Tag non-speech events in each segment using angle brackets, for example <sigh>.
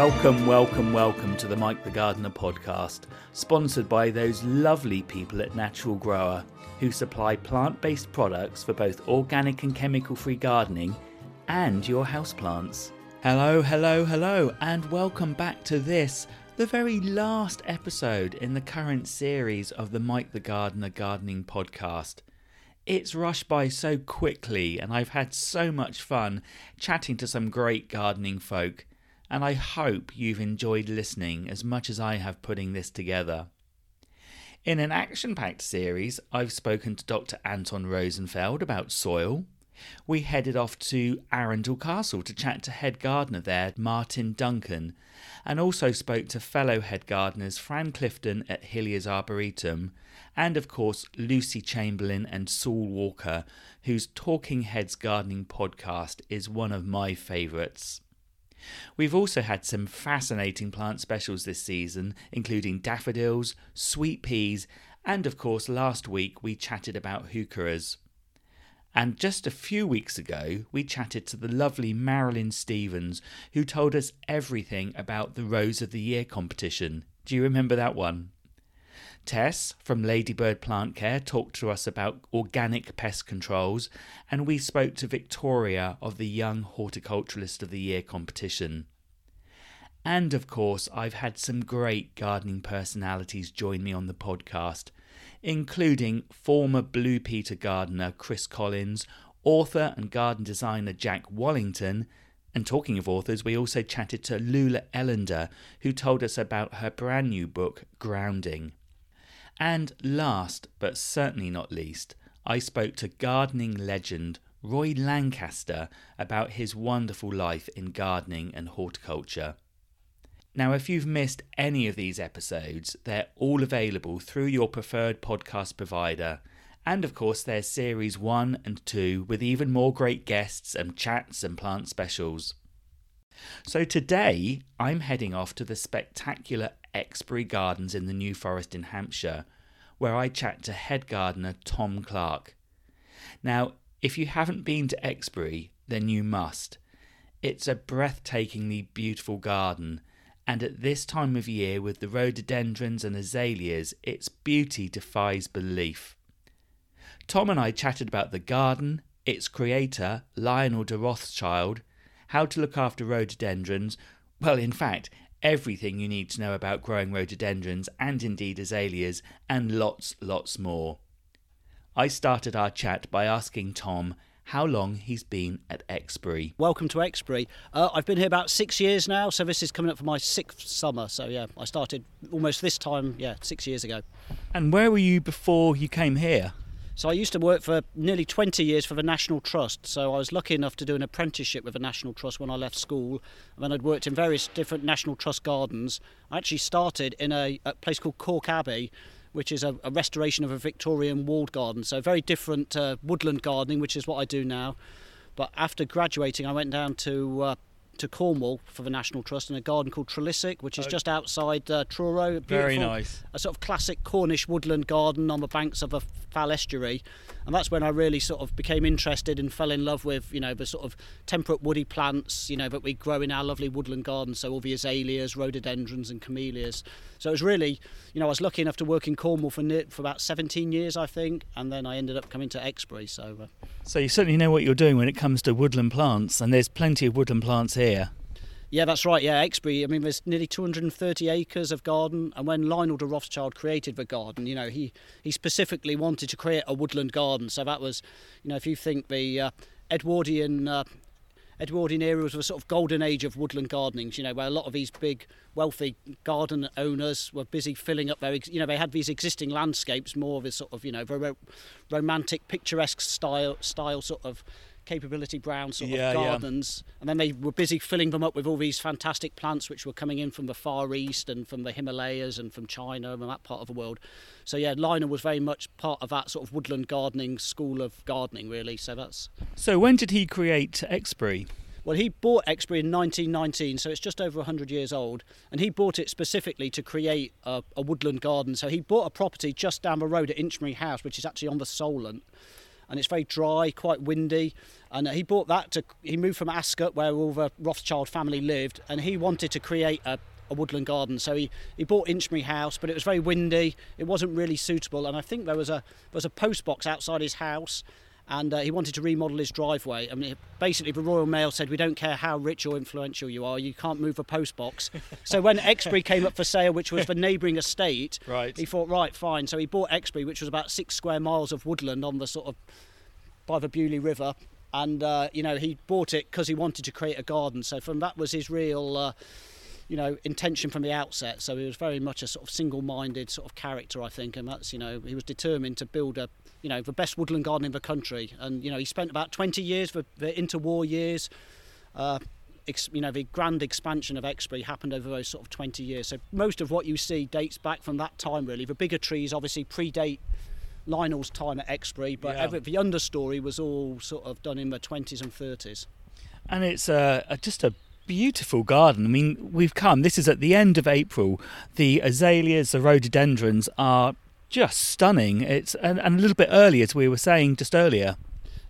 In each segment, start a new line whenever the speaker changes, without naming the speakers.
Welcome, welcome, welcome to the Mike the Gardener podcast, sponsored by those lovely people at Natural Grower who supply plant based products for both organic and chemical free gardening and your houseplants. Hello, hello, hello, and welcome back to this, the very last episode in the current series of the Mike the Gardener Gardening podcast. It's rushed by so quickly, and I've had so much fun chatting to some great gardening folk, and I hope you've enjoyed listening as much as I have putting this together. In an action packed series, I've spoken to Dr. Anton Rosenfeld about soil. We headed off to Arundel Castle to chat to head gardener there, Martin Duncan, and also spoke to fellow head gardeners Fran Clifton at Hilliers Arboretum and of course Lucy Chamberlain and Saul Walker, whose Talking Heads Gardening podcast is one of my favourites. We've also had some fascinating plant specials this season, including daffodils, sweet peas, and of course, last week we chatted about heucheras. And just a few weeks ago, we chatted to the lovely Marilyn Stevens, who told us everything about the Rose of the Year competition. Do you remember that one? Tess from Ladybird Plant Care talked to us about organic pest controls, and we spoke to Victoria of the Young Horticulturalist of the Year competition. And of course, I've had some great gardening personalities join me on the podcast, including former Blue Peter gardener Chris Collins, author and garden designer Jack Wallington, and talking of authors, we also chatted to Lulah Ellender, who told us about her brand new book, Grounding. And last, but certainly not least, I spoke to gardening legend Roy Lancaster about his wonderful life in gardening and horticulture. Now, if you've missed any of these episodes, they're all available through your preferred podcast provider. And of course, there's series 1 and 2 with even more great guests and chats and plant specials. So today, I'm heading off to the spectacular Exbury Gardens in the New Forest in Hampshire, where I chat to head gardener Tom Clark. Now, if you haven't been to Exbury, then you must. It's a breathtakingly beautiful garden, and at this time of year, with the rhododendrons and azaleas, its beauty defies belief. Tom and I chatted about the garden, its creator, Lionel de Rothschild, how to look after rhododendrons, well, in fact, everything you need to know about growing rhododendrons and indeed azaleas, and lots, lots more. I started our chat by asking Tom how long he's been at Exbury.
Welcome to Exbury. Uh, I've been here about six years now, so this is coming up for my sixth summer. So yeah, I started almost this time, yeah, six years ago.
And where were you before you came here?
So I used to work for nearly 20 years for the National Trust. So I was lucky enough to do an apprenticeship with the National Trust when I left school. And then I'd worked in various different National Trust gardens. I actually started in a, a place called Calke Abbey, which is a, a, restoration of a Victorian walled garden. So very different uh, woodland gardening, which is what I do now. But after graduating, I went down to uh, to Cornwall for the National Trust in a garden called Trelissick, which is oh. just outside uh, Truro.
Very nice.
A sort of classic Cornish woodland garden on the banks of a Fal estuary, and that's when I really sort of became interested and fell in love with you know the sort of temperate woody plants you know that we grow in our lovely woodland gardens. So all the azaleas, rhododendrons, and camellias. So it was really you know I was lucky enough to work in Cornwall for for about 17 years I think, and then I ended up coming to Exbury. So. Uh,
so you certainly know what you're doing when it comes to woodland plants, and there's plenty of woodland plants here.
Yeah, that's right. Yeah, Exbury. I mean, there's nearly 230 acres of garden, and when Lionel de Rothschild created the garden, you know, he he specifically wanted to create a woodland garden. So that was, you know, if you think the uh, Edwardian uh, Edwardian era was a sort of golden age of woodland gardenings, you know, where a lot of these big, wealthy garden owners were busy filling up their, you know, they had these existing landscapes, more of a sort of, you know, very romantic, picturesque style, style sort of capability brown sort yeah, of gardens, yeah. and then they were busy filling them up with all these fantastic plants which were coming in from the Far East and from the Himalayas and from China and that part of the world. So yeah, Lionel was very much part of that sort of woodland gardening school of gardening, really. So that's.
So when did he create Exbury?
Well, he bought Exbury in 1919, so it's just over 100 years old, and he bought it specifically to create a, a woodland garden. So he bought a property just down the road at Inchmery House, which is actually on the Solent and it's very dry, quite windy. And uh, he bought that to. He moved from Ascot, where all the Rothschild family lived, and he wanted to create a, a woodland garden. So he, he bought Inchmery House, but it was very windy. It wasn't really suitable, and I think there was a there was a post box outside his house, and uh, he wanted to remodel his driveway. I mean, basically, the Royal Mail said, "We don't care how rich or influential you are, you can't move a post box." so when Exbury came up for sale, which was the neighbouring estate, <laughs>
right.
he thought, "Right, fine." So he bought Exbury, which was about six square miles of woodland on the sort of by the Beaulieu River, and uh, you know he bought it because he wanted to create a garden. So from that was his real. Uh, you know, intention from the outset. So he was very much a sort of single-minded sort of character, I think, and that's you know he was determined to build a you know the best woodland garden in the country. And you know he spent about 20 years, the, the interwar years. Uh, ex, you know the grand expansion of Exbury happened over those sort of 20 years. So most of what you see dates back from that time. Really, the bigger trees obviously predate Lionel's time at Exbury, but
Yeah.
every, the understory was all sort of done in the 20s and 30s.
And it's uh, a, just a beautiful garden. I mean, we've come, this is at the end of April. The azaleas, the rhododendrons are just stunning. It's and, and a little bit early, as we were saying just earlier.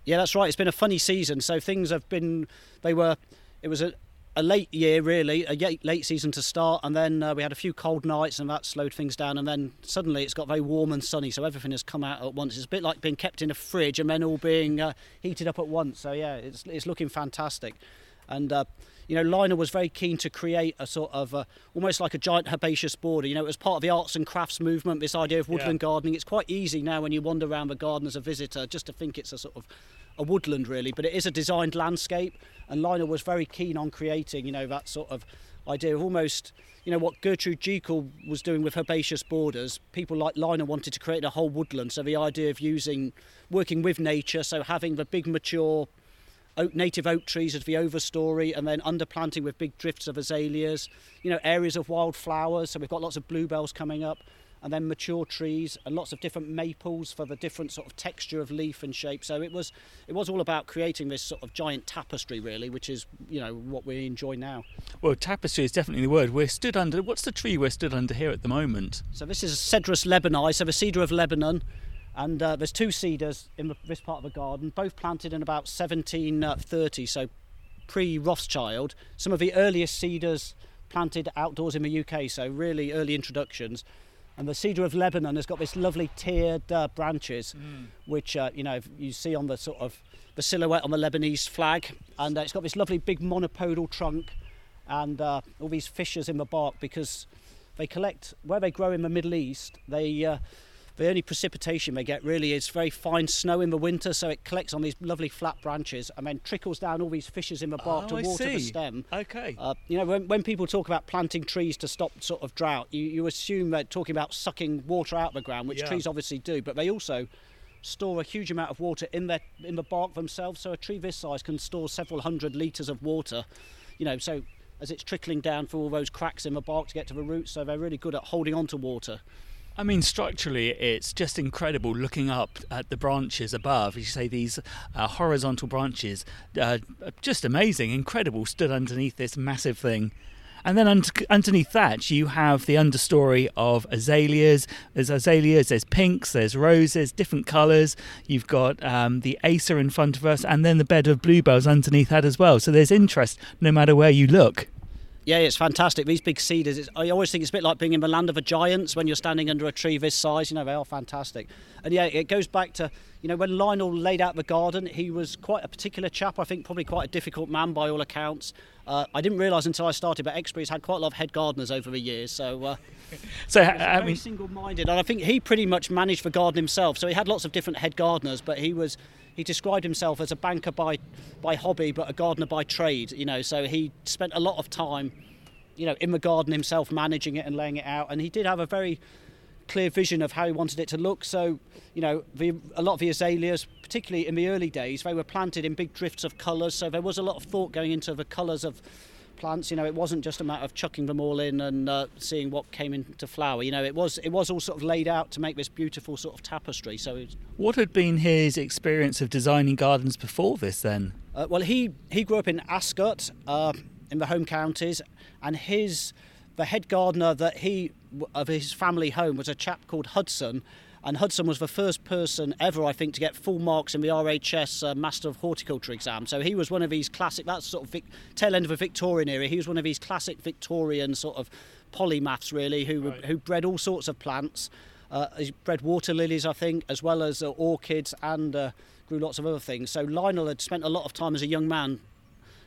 Yeah, that's right. It's been a funny season. So things have been, they were, it was a, a late year really, a late, season to start, and then uh, we had a few cold nights, and that slowed things down. And then suddenly it's got very warm and sunny, so everything has come out at once. It's a bit like being kept in a fridge and then all being uh, heated up at once. So yeah, it's it's looking fantastic, and. Uh, you know, Lionel was very keen to create a sort of uh, almost like a giant herbaceous border. You know, it was part of the arts and crafts movement. This idea of woodland gardening. It's quite easy now when you wander around the garden as a visitor just to think it's a sort of a woodland really, but it is a designed landscape. And Lionel was very keen on creating, you know, that sort of idea of almost, you know, what Gertrude Jekyll was doing with herbaceous borders. People like Lionel wanted to create a whole woodland. So the idea of using, working with nature, so having the big mature oak, native oak trees as the overstory, and then underplanting with big drifts of azaleas. You know, areas of wildflowers. So we've got lots of bluebells coming up, and then mature trees and lots of different maples for the different sort of texture of leaf and shape. So it was it was all about creating this sort of giant tapestry, really, which is you know what we enjoy now.
Well, tapestry is definitely the word. We're stood under. What's the tree we're stood under here at the moment?
So this is Cedrus libani, so the cedar of Lebanon. And uh, there's two cedars in the, this part of the garden, both planted in about 1730, so pre-Rothschild. Some of the earliest cedars planted outdoors in the UK, so really early introductions. And the cedar of Lebanon has got this lovely tiered uh, branches, which uh, you know you see on the sort of the silhouette on the Lebanese flag, and uh, it's got this lovely big monopodal trunk, and uh, all these fissures in the bark because they collect where they grow in the Middle East. They uh, the only precipitation they get really is very fine snow in the winter, so it collects on these lovely flat branches and then trickles down all these fissures in the bark
Oh,
to
I
water the stem.
Okay.
Uh, you know, when, when people talk about planting trees to stop sort of drought, you, you assume they're talking about sucking water out of the ground, which
Yeah.
trees obviously do, but they also store a huge amount of water in their in the bark themselves. So a tree this size can store several hundred litres of water. You know, so as it's trickling down through all those cracks in the bark to get to the roots, so they're really good at holding on to water.
I mean, structurally, it's just incredible looking up at the branches above. As you say, these uh, horizontal branches, uh, just amazing, incredible, stood underneath this massive thing. And then under, underneath that, you have the understory of azaleas. There's azaleas, there's pinks, there's roses, different colours. You've got um, the acer in front of us, and then the bed of bluebells underneath that as well. So there's interest no matter where you look.
Yeah, it's fantastic. These big cedars, it's, I always think it's a bit like being in the land of the giants when you're standing under a tree this size. You know, they are fantastic. And yeah, it goes back to, you know, when Lionel laid out the garden, he was quite a particular chap. I think probably quite a difficult man by all accounts. Uh, I didn't realise until I started, but Exbury's had quite a lot of head gardeners over the years. So uh, <laughs>
So, I
very
mean,
single-minded, and I think he pretty much managed the garden himself. So he had lots of different head gardeners, but he was he described himself as a banker by by hobby, but a gardener by trade. You know, so he spent a lot of time, you know, in the garden himself, managing it and laying it out. And he did have a very clear vision of how he wanted it to look. So, you know, the, a lot of the azaleas, particularly in the early days, they were planted in big drifts of colours. So there was a lot of thought going into the colours of plants. You know, it wasn't just a matter of chucking them all in and uh, seeing what came into flower. You know, it was it was all sort of laid out to make this beautiful sort of tapestry. So, it's,
what had been his experience of designing gardens before this then?
uh, well, he he grew up in Ascot, uh, in the home counties, and his the head gardener that he of his family home was a chap called Hudson. And Hudson was the first person ever, I think, to get full marks in the RHS uh, Master of Horticulture exam. So he was one of these classic, that's sort of Vic, tail end of the Victorian era. He was one of these classic Victorian sort of polymaths, really, who, right. who bred all sorts of plants. Uh, he bred water lilies, I think, as well as uh, orchids and uh, grew lots of other things. So Lionel had spent a lot of time as a young man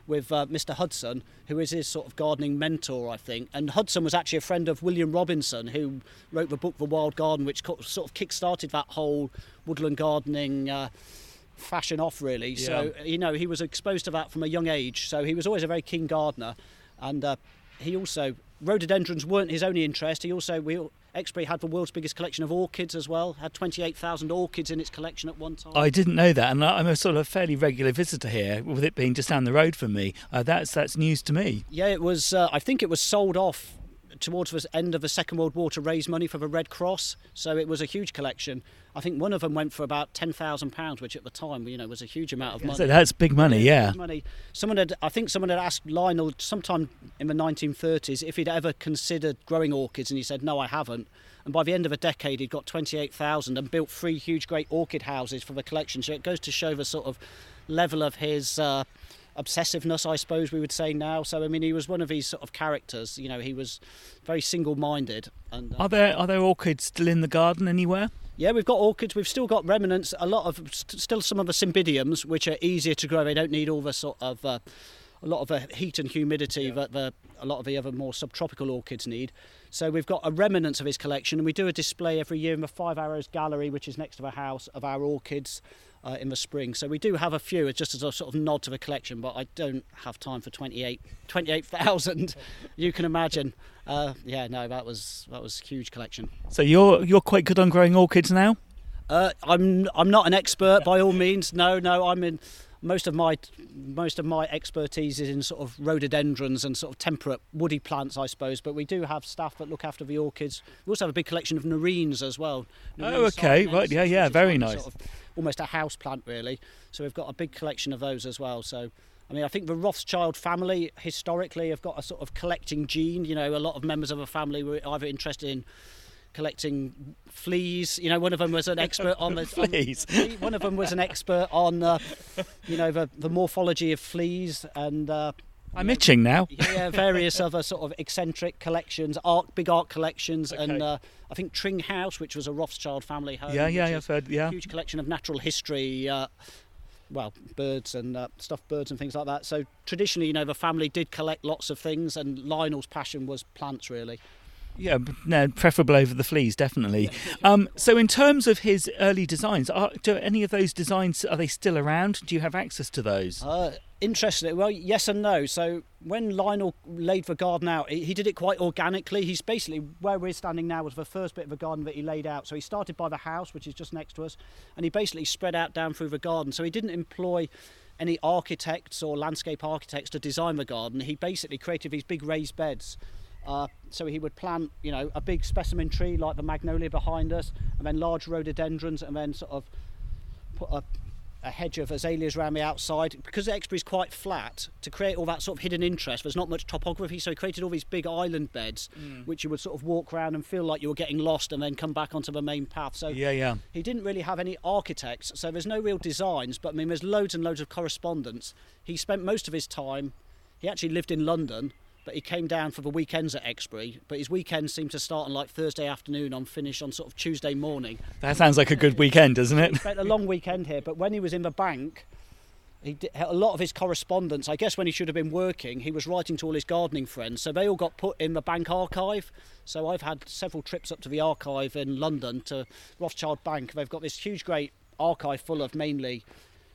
with uh, Mr. Hudson, who is his sort of gardening mentor, I think. And Hudson was actually a friend of William Robinson, who wrote the book The Wild Garden, which sort of kick-started that whole woodland gardening uh, fashion off, really. Yeah. So, you know, he was exposed to that from a young age. So he was always a very keen gardener. And uh, he also, rhododendrons weren't his only interest. He also, we, Exbury had the world's biggest collection of orchids as well. Had 28,000 orchids in its collection at one time.
I didn't know that, and I'm a sort of fairly regular visitor here, with it being just down the road from me. Uh, that's that's news to me.
Yeah, it was. Uh, I think it was sold off towards the end of the Second World War to raise money for the Red Cross. So it was a huge collection. I think one of them went for about ten thousand pounds, which at the time, you know, was a huge amount of money.
So that's big money, yeah. Big
money. Someone had, I think, someone had asked Lionel sometime in the 1930s if he'd ever considered growing orchids, and he said, "No, I haven't." And by the end of a decade, he'd got 28,000 and built three huge, great orchid houses for the collection. So it goes to show the sort of level of his. Uh, obsessiveness, I suppose we would say now. So I mean, he was one of these sort of characters. You know, he was very single-minded. And
uh, are there are there orchids still in the garden anywhere?
Yeah, we've got orchids. We've still got remnants. A lot of st- still some of the cymbidiums, which are easier to grow. They don't need all the sort of uh, a lot of the heat and humidity yeah. that the, a lot of the other more subtropical orchids need. So we've got a remnants of his collection, and we do a display every year in the Five Arrows Gallery, which is next to the house, of our orchids uh, in the spring. So we do have a few, just as a sort of nod to the collection, but I don't have time for 28 28,000. <laughs> you can imagine. Uh, yeah, no, that was that was a huge collection.
So you're you're quite good on growing orchids now.
Uh, I'm I'm not an expert by all means. No, no, I'm in most of my most of my expertise is in sort of rhododendrons and sort of temperate woody plants, I suppose. But we do have staff that look after the orchids. We also have a big collection of nerines as well.
Nerine oh, okay, right, yeah, yeah, very nice. Sort of
almost a house plant, really. So we've got a big collection of those as well. So. I mean, I think the Rothschild family historically have got a sort of collecting gene. You know, a lot of members of a family were either interested in collecting fleas. You know, one of them was an expert on the
fleas.
On, one of them was an expert on, uh, you know, the, the morphology of fleas and. Uh,
I'm itching now.
yeah, various other sort of eccentric collections, art, big art collections, okay. and uh, I think Tring House, which was a Rothschild family home.
Yeah, yeah, I've heard. Yeah,
huge collection of natural history. Uh, well, birds and uh, stuffed birds and things like that. So traditionally, you know, the family did collect lots of things, and Lionel's passion was plants, really.
Yeah, no, preferable over the fleas, definitely. <laughs> Um, so, in terms of his early designs, are, do any of those designs are they still around? Do you have access to those?
Uh, interesting. Well, yes and no. So, when Lionel laid the garden out, he did it quite organically. He's basically where we're standing now was the first bit of the garden that he laid out. So, he started by the house, which is just next to us, and he basically spread out down through the garden. So, he didn't employ any architects or landscape architects to design the garden. He basically created these big raised beds uh, so he would plant, you know, a big specimen tree like the magnolia behind us, and then large rhododendrons, and then sort of put a, a hedge of azaleas around the outside. Because Exbury is quite flat, to create all that sort of hidden interest, there's not much topography, so he created all these big island beds, mm. which you would sort of walk around and feel like you were getting lost, and then come back onto the main path. So
yeah, yeah.
He didn't really have any architects, so there's no real designs. But I mean, there's loads and loads of correspondence. He spent most of his time. He actually lived in London but he came down for the weekends at Exbury. But his weekends seem to start on like Thursday afternoon and finish on sort of Tuesday morning.
That sounds like a good weekend, doesn't it?
Spent a long weekend here, but when he was in the bank, he did, a lot of his correspondence, I guess when he should have been working, he was writing to all his gardening friends. So they all got put in the bank archive. So I've had several trips up to the archive in London to Rothschild Bank. They've got this huge, great archive full of mainly,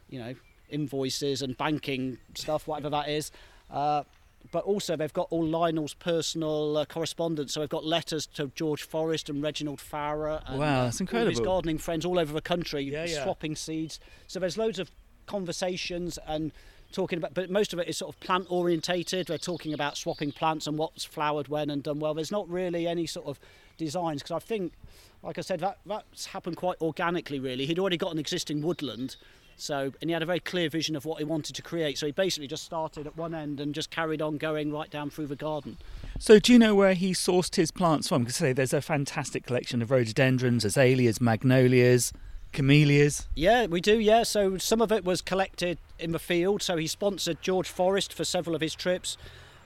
you know, invoices and banking stuff, whatever that is. Uh, but also they've got all Lionel's personal uh, correspondence. So they've got letters to George Forrest and Reginald Farrer. And,
wow, that's incredible.
All his gardening friends all over the country, yeah, yeah. swapping seeds. So there's loads of conversations and talking about, but most of it is sort of plant orientated. They're talking about swapping plants and what's flowered when and done well. There's not really any sort of designs because I think, like I said, that that's happened quite organically. Really, he'd already got an existing woodland So, and he had a very clear vision of what he wanted to create. So he basically just started at one end and just carried on going right down through the garden.
So, do you know where he sourced his plants from? Because say there's a fantastic collection of rhododendrons, azaleas, magnolias, camellias.
Yeah, we do. Yeah, so some of it was collected in the field. So he sponsored George Forrest for several of his trips.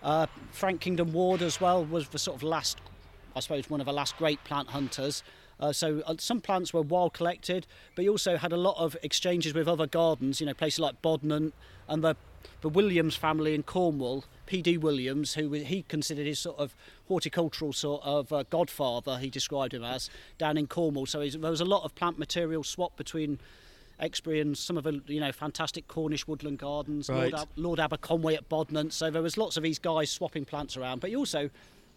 Uh, Frank Kingdon Ward as well was the sort of last, I suppose, one of the last great plant hunters. Uh, so uh, some plants were wild collected, but he also had a lot of exchanges with other gardens, you know, places like Bodnant and the, the Williams family in Cornwall, P.D. Williams, who he considered his sort of horticultural sort of uh, godfather, he described him as, down in Cornwall. So there was a lot of plant material swap between Exbury and some of the you know fantastic Cornish woodland gardens,
right.
Lord, Ab- Lord Aberconway at Bodnant. So there was lots of these guys swapping plants around. But he also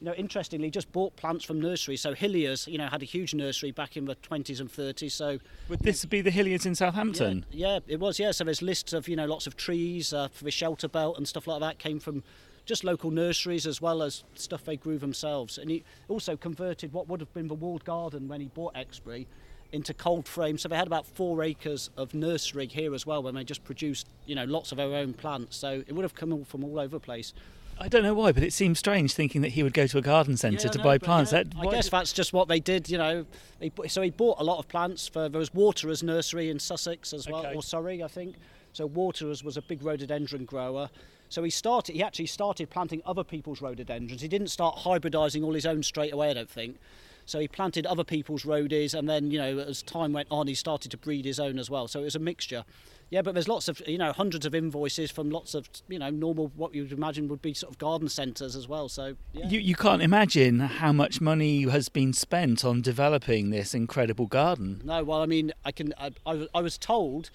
you know, interestingly, just bought plants from nurseries. So Hilliers, you know, had a huge nursery back in the 20s and 30s. So
would this be the Hilliers in Southampton?
Yeah, yeah, it was. Yeah, so there's lists of you know lots of trees uh, for the shelter belt and stuff like that came from just local nurseries as well as stuff they grew themselves. And he also converted what would have been the walled garden when he bought Exbury into cold frame. So they had about four acres of nursery here as well, when they just produced, you know, lots of their own plants. So it would have come all from all over the place.
I don't know why, but it seems strange thinking that he would go to a garden centre
Yeah,
to
no,
buy plants.
yeah,
That-
I guess that's just what they did, you know. He, so he bought a lot of plants. For there was Waterers Nursery in Sussex as well,
Okay.
or Surrey, I think. So Waterers was a big rhododendron grower. So he started. He actually started planting other people's rhododendrons. He didn't start hybridising all his own straight away. I don't think. So he planted other people's rhodies, and then you know as time went on, he started to breed his own as well. So it was a mixture. Yeah, but there's lots of you know hundreds of invoices from lots of you know normal what you'd imagine would be sort of garden centres as well. So yeah.
You, you can't imagine how much money has been spent on developing this incredible garden.
No, well, I mean, I can. I, I, I was told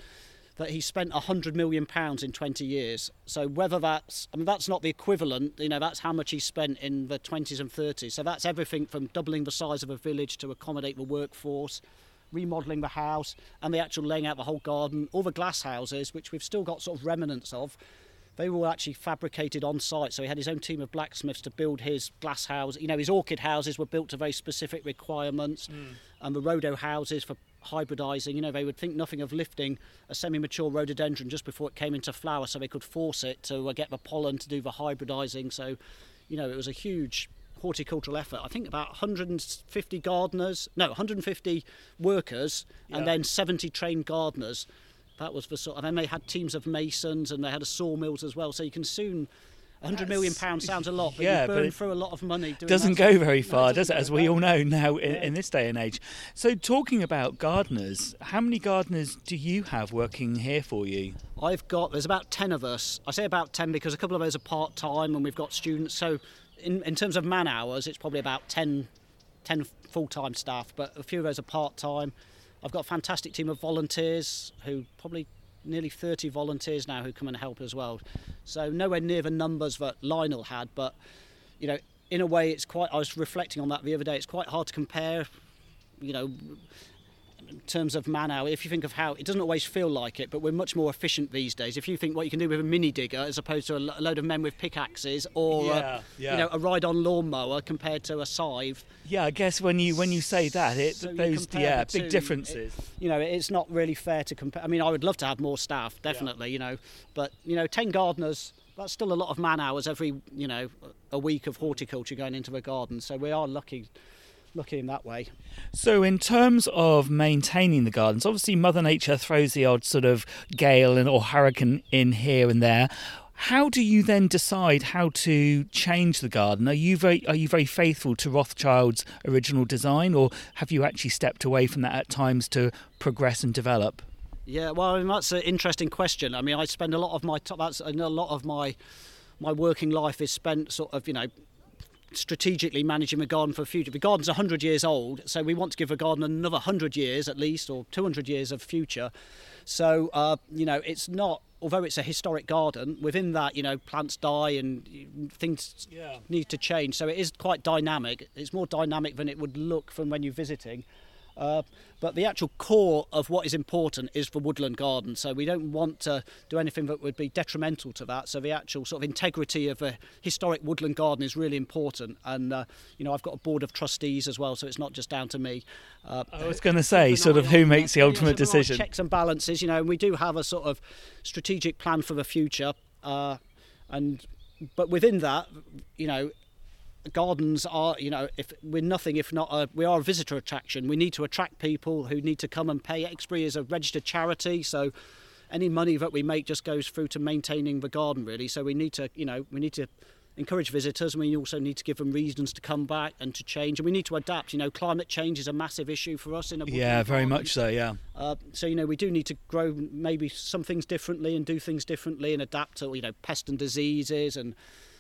that he spent a hundred million pounds in 20 years. So whether that's, I mean, that's not the equivalent. You know, that's how much he spent in the 20s and 30s. So that's everything from doubling the size of a village to accommodate the workforce, remodelling the house, and the actual laying out the whole garden. All the glass houses, which we've still got sort of remnants of. They were all actually fabricated on site, so he had his own team of blacksmiths to build his glass house. You know, his orchid houses were built to very specific requirements, and the rhodo houses for hybridising. You know, they would think nothing of lifting a semi-mature rhododendron just before it came into flower, so they could force it to uh, get the pollen to do the hybridising. So, you know, it was a huge horticultural effort. I think about 150 gardeners, no, 150 workers, and then 70 trained gardeners. That was the sort. And then they had teams of masons, and they had a sawmills as well. So you can soon. 100 million pounds sounds a lot, but
yeah,
you
but
burn
it
through a lot of money. Doing
Doesn't go very
No,
far,
it
does it? As we all know now in,
Yeah.
in this day and age. So, talking about gardeners, how many gardeners do you have working here for you?
I've got there's about ten of us. I say about ten because a couple of those are part time and we've got students. So in, in terms of man hours, it's probably about 10, 10 full time staff, but a few of those are part time. I've got a fantastic team of volunteers who probably nearly 30 volunteers now who come and help as well. So nowhere near the numbers that Lionel had, but you know, in a way, it's quite. I was reflecting on that the other day. It's quite hard to compare. You know, in terms of man hour, if you think of how it doesn't always feel like it, but we're much more efficient these days. If you think what you can do with a mini digger as opposed to a lo- a load of men with pickaxes, or uh,
Yeah,
a,
yeah.
you know a ride-on lawnmower compared to a scythe,
Yeah, I guess when you when you say that, it
So
those yeah big
two,
differences.
you know, it's not really fair to compare. I mean, I would love to have more staff, definitely, you know, but you know, ten gardeners. That's still a lot of man hours every, you know, a week of horticulture going into the garden. So we are lucky, in that way.
So, in terms of maintaining the gardens, obviously Mother Nature throws the odd sort of gale and or hurricane in here and there. How do you then decide how to change the garden? Are you very are you very faithful to Rothschild's original design, or have you actually stepped away from that at times to progress and develop?
Yeah, well, I mean, that's an interesting question. I mean, I spend a lot of my. That's a lot of my my working life is spent sort of, you know, strategically managing the garden for the future. The garden's 100 years old, so we want to give the garden another 100 years at least, or 200 years of future. So, uh, you know, it's not, although it's a historic garden, within that, you know, plants die and things
Yeah.
need to change. So it is quite dynamic. It's more dynamic than it would look from when you're visiting. Uh, but the actual core of what is important is for woodland gardens. So we don't want to do anything that would be detrimental to that. So the actual sort of integrity of a historic woodland garden is really important. And uh, you know, I've got a board of trustees as well, so it's not just down to me.
Uh, I was going to say, sort of, who makes the ultimate decision?
Checks and balances, you know. And we do have a sort of strategic plan for the future, uh, and but within that, you know, gardens are you know if we're nothing if not a, we are a visitor attraction. We need to attract people who need to come and pay Exbury is a registered charity so any money that we make just goes through to maintaining the garden really. So we need to you know we need to encourage visitors and we also need to give them reasons to come back and to change and we need to adapt. You know climate change is a massive issue for us in a
yeah very garden. much so yeah.
Uh, so you know we do need to grow maybe some things differently and do things differently and adapt to you know pest and diseases and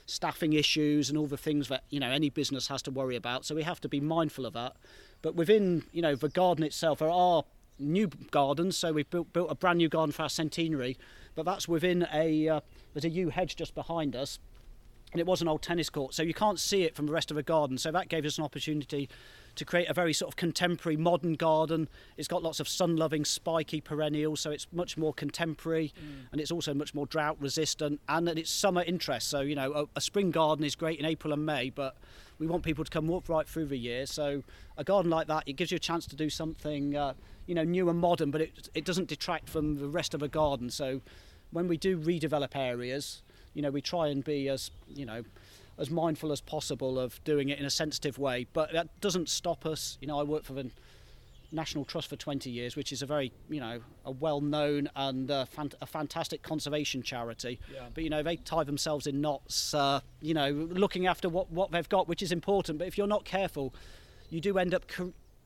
staffing issues and all the things that you know any business has to worry about. So we have to be mindful of that. But within you know the garden itself, there are new gardens. So we've built built a brand new garden for our centenary, but that's within a uh, there's a yew hedge just behind us. And it was an old tennis court, so you can't see it from the rest of the garden. So that gave us an opportunity to create a very sort of contemporary modern garden. It's got lots of sun loving spiky perennials, so it's much more contemporary mm. and it's also much more drought resistant and it's summer interest. So, you know, a, a, spring garden is great in April and May, but we want people to come walk right through the year. So, a garden like that, it gives you a chance to do something, uh, you know, new and modern, but it, it doesn't detract from the rest of a garden. So, when we do redevelop areas, you know, we try and be as, you know, as mindful as possible of doing it in a sensitive way. But that doesn't stop us. You know, I work for the National Trust for 20 years, which is a very, you know, a well-known and uh, fant- a fantastic conservation charity. Yeah. But you know, they tie themselves in knots. Uh, you know, looking after what what they've got, which is important. But if you're not careful, you do end up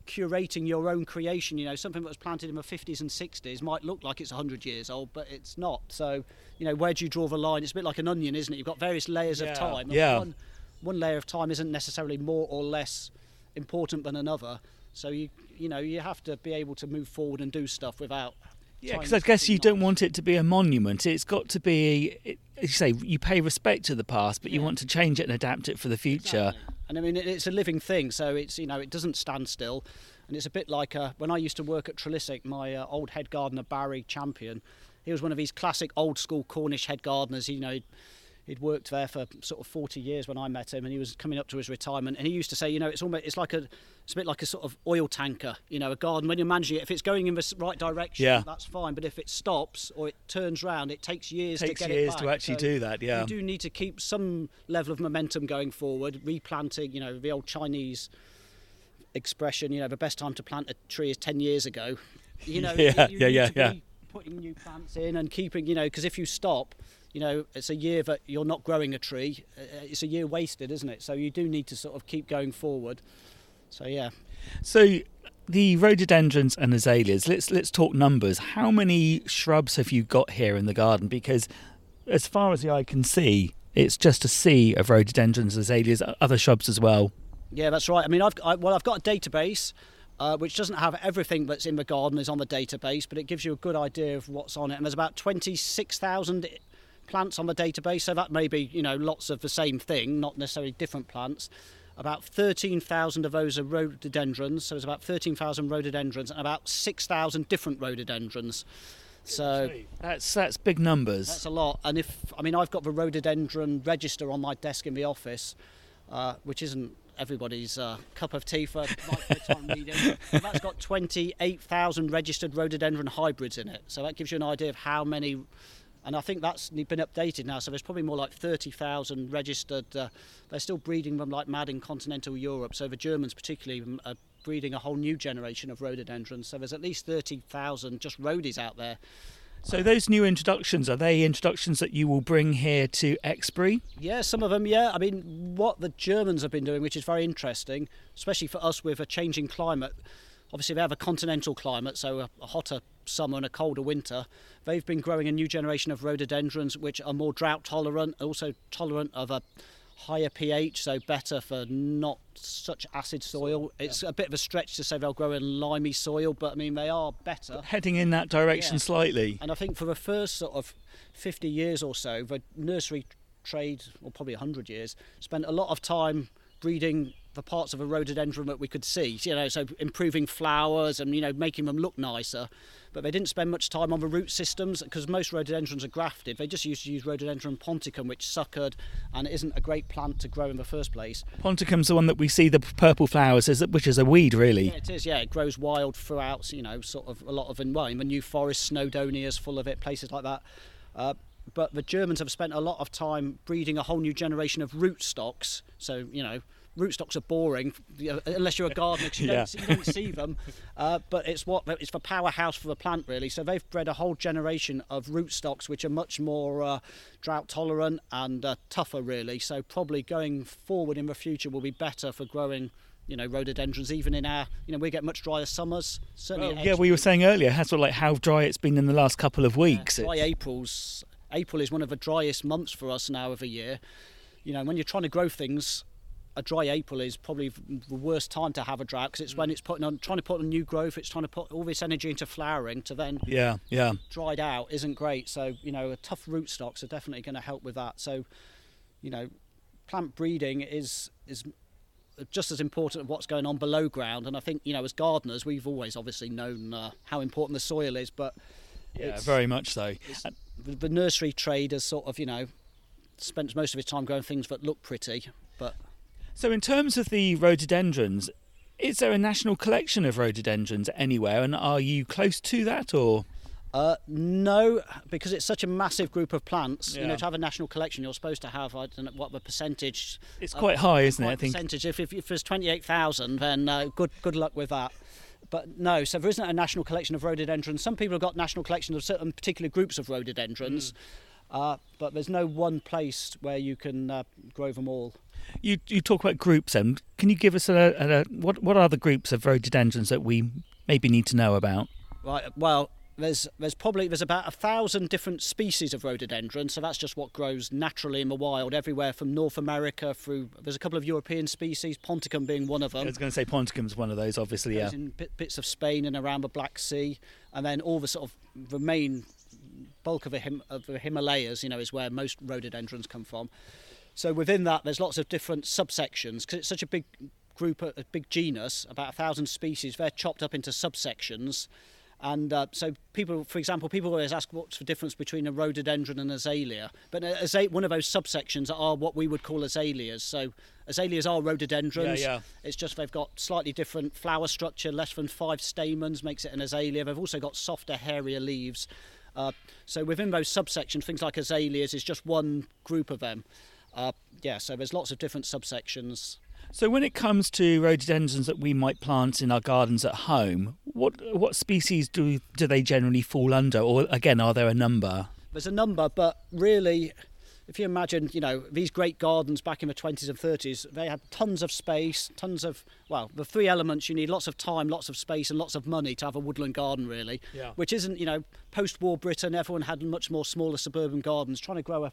curating your own creation. You know, something that was planted in the 50s and 60s might look like it's 100 years old, but it's not. So, you know, where do you draw the line? It's a bit like an onion, isn't it? You've got various layers yeah. of time.
Yeah.
One, one layer of time isn't necessarily more or less important than another. So you you know you have to be able to move forward and do stuff without
yeah, because I guess you don't want it to be a monument. It's got to be, it, you say, you pay respect to the past, but yeah. you want to change it and adapt it for the future.
Exactly. And I mean, it's a living thing, so it's you know it doesn't stand still, and it's a bit like uh, when I used to work at Trelissick, my uh, old head gardener Barry Champion, he was one of these classic old school Cornish head gardeners. You know, he'd worked there for sort of 40 years when I met him, and he was coming up to his retirement. And he used to say, you know, it's almost it's like a it's a bit like a sort of oil tanker, you know, a garden. When you're managing it, if it's going in the right direction, yeah. that's fine. But if it stops or it turns round, it takes years
it takes
to get
years
it back.
to actually
so
do that. Yeah,
you do need to keep some level of momentum going forward. Replanting, you know, the old Chinese expression, you know, the best time to plant a tree is 10 years ago. You <laughs> know,
yeah,
you,
you yeah, yeah, yeah.
Putting new plants in and keeping, you know, because if you stop, you know, it's a year that you're not growing a tree. Uh, it's a year wasted, isn't it? So you do need to sort of keep going forward. So yeah.
So the rhododendrons and azaleas. Let's let's talk numbers. How many shrubs have you got here in the garden? Because as far as the eye can see, it's just a sea of rhododendrons, azaleas, other shrubs as well.
Yeah, that's right. I mean, I've I, well, I've got a database. Uh, which doesn't have everything that's in the garden is on the database, but it gives you a good idea of what's on it. And there's about 26,000 plants on the database, so that may be you know lots of the same thing, not necessarily different plants. About 13,000 of those are rhododendrons, so there's about 13,000 rhododendrons and about 6,000 different rhododendrons. So
that's that's big numbers.
That's a lot. And if I mean I've got the rhododendron register on my desk in the office, uh, which isn't everybody's uh, cup of tea for time reading. that's got 28,000 registered rhododendron hybrids in it. So that gives you an idea of how many and I think that's been updated now. So there's probably more like 30,000 registered. Uh, they're still breeding them like mad in continental Europe. So the Germans, particularly, are breeding a whole new generation of rhododendrons. So there's at least 30,000 just rhodies out there.
So those new introductions are they introductions that you will bring here to Exbury?
Yeah, some of them. Yeah, I mean, what the Germans have been doing, which is very interesting, especially for us with a changing climate obviously they have a continental climate, so a, a, hotter summer and a colder winter. They've been growing a new generation of rhododendrons which are more drought tolerant, also tolerant of a higher pH, so better for not such acid soil. It's a bit of a stretch to say they'll grow in limey soil, but I mean they are better.
Heading in that direction
yeah.
slightly.
And I think for the first sort of 50 years or so, the nursery trade, or probably 100 years, spent a lot of time breeding the parts of a rhododendron that we could see. You know, so improving flowers and you know making them look nicer. But they didn't spend much time on the root systems because most rhododendrons are grafted. They just used to use rhododendron ponticum, which suckered and isn't a great plant to grow in the first place.
Ponticum's the one that we see the purple flowers, which is a weed, really.
Yeah, it is. Yeah, it grows wild throughout. You know, sort of a lot of in well in the New Forest, Snowdonia's full of it, places like that. Uh, but the Germans have spent a lot of time breeding a whole new generation of root stocks. So you know, rootstocks are boring unless you're a gardener because you, yeah. don't, you don't see them. Uh, but it's what it's the powerhouse for the plant really. So they've bred a whole generation of rootstocks which are much more uh, drought tolerant and uh, tougher really. So probably going forward in the future will be better for growing you know rhododendrons even in our you know we get much drier summers certainly
well, yeah we were saying earlier how sort of like how dry it's been in the last couple of weeks
yeah, dry april's april is one of the driest months for us now of the year you know when you're trying to grow things a dry April is probably the worst time to have a drought because it's mm. when it's putting on trying to put on new growth. It's trying to put all this energy into flowering to then
yeah yeah
dried out isn't great. So you know, tough rootstocks are definitely going to help with that. So you know, plant breeding is is just as important of what's going on below ground. And I think you know, as gardeners, we've always obviously known uh, how important the soil is, but
yeah, very much so.
The nursery trade has sort of you know spent most of its time growing things that look pretty, but
so, in terms of the rhododendrons, is there a national collection of rhododendrons anywhere, and are you close to that, or?
Uh, no, because it's such a massive group of plants. Yeah. You know, to have a national collection, you're supposed to have I don't know what the percentage.
It's quite high, isn't
it?
I
think percentage. If, if, if there's twenty eight thousand, then uh, good good luck with that. But no, so there isn't a national collection of rhododendrons. Some people have got national collections of certain particular groups of rhododendrons, mm. uh, but there's no one place where you can uh, grow them all.
You you talk about groups, and can you give us a, a, a what what are the groups of rhododendrons that we maybe need to know about?
Right. Well, there's there's probably there's about a thousand different species of rhododendron, so that's just what grows naturally in the wild everywhere from North America through. There's a couple of European species, Ponticum being one of them. I
was going to say Ponticum's one of those, obviously. Yeah.
In bits of Spain and around the Black Sea, and then all the sort of the main bulk of the, Him, of the Himalayas, you know, is where most rhododendrons come from. So within that, there's lots of different subsections because it's such a big group, a big genus, about a thousand species. They're chopped up into subsections. And uh, so people, for example, people always ask what's the difference between a rhododendron and azalea. But one of those subsections are what we would call azaleas. So azaleas are rhododendrons.
Yeah, yeah.
It's just they've got slightly different flower structure, less than five stamens makes it an azalea. They've also got softer, hairier leaves. Uh, so within those subsections, things like azaleas is just one group of them. Uh, yeah, so there's lots of different subsections.
So when it comes to rhododendrons that we might plant in our gardens at home, what what species do do they generally fall under, or again, are there a number?
There's a number, but really, if you imagine, you know, these great gardens back in the 20s and 30s, they had tons of space, tons of, well, the three elements you need lots of time, lots of space, and lots of money to have a woodland garden, really.
Yeah.
Which isn't, you know, post war Britain, everyone had much more smaller suburban gardens. Trying to grow a,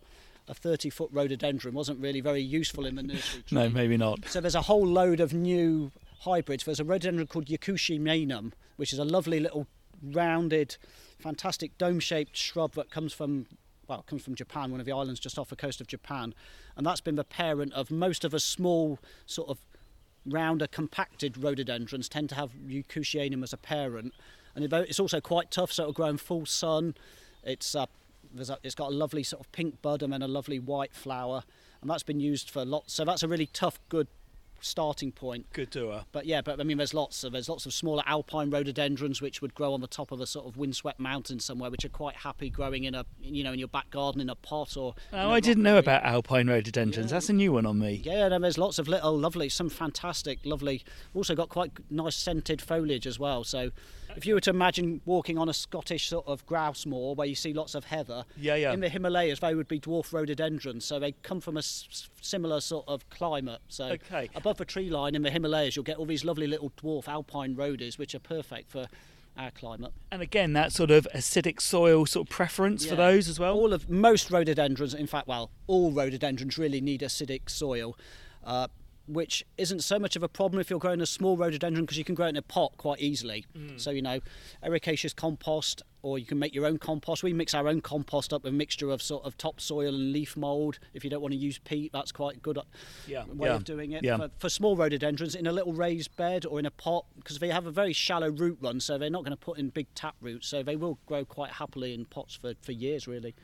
a 30 foot rhododendron wasn't really very useful in the nursery. <laughs>
no, maybe not.
So there's a whole load of new hybrids. There's a rhododendron called Yakushi which is a lovely little rounded, fantastic dome shaped shrub that comes from. Well, comes from Japan, one of the islands just off the coast of Japan, and that's been the parent of most of the small, sort of rounder, compacted rhododendrons. Tend to have Yakushimanum as a parent, and it's also quite tough, so it'll grow in full sun. It's uh, a, it's got a lovely sort of pink bud and then a lovely white flower, and that's been used for lots. So that's a really tough, good starting point.
Good doer.
But yeah, but I mean, there's lots of there's lots of smaller alpine rhododendrons which would grow on the top of a sort of windswept mountain somewhere, which are quite happy growing in a you know in your back garden in a pot or.
Oh, I didn't know about alpine rhododendrons. Yeah. That's a new one on me.
Yeah, and there's lots of little lovely, some fantastic, lovely. Also got quite nice scented foliage as well. So if you were to imagine walking on a Scottish sort of grouse moor where you see lots of heather,
yeah, yeah.
in the Himalayas they would be dwarf rhododendrons, so they come from a similar sort of climate. So
okay.
above the tree line in the Himalayas, you'll get all these lovely little dwarf alpine rhodies, which are perfect for our climate.
And again, that sort of acidic soil sort of preference yeah. for those as well.
All of most rhododendrons, in fact, well, all rhododendrons really need acidic soil. Uh, which isn't so much of a problem if you're growing a small rhododendron because you can grow it in a pot quite easily. Mm. So, you know, ericaceous compost, or you can make your own compost. We mix our own compost up with a mixture of sort of topsoil and leaf mould. If you don't want to use peat, that's quite a good uh, yeah. way yeah. of doing it. Yeah. For, for, small rhododendrons, in a little raised bed or in a pot, because they have a very shallow root run, so they're not going to put in big tap roots, so they will grow quite happily in pots for, for years, really.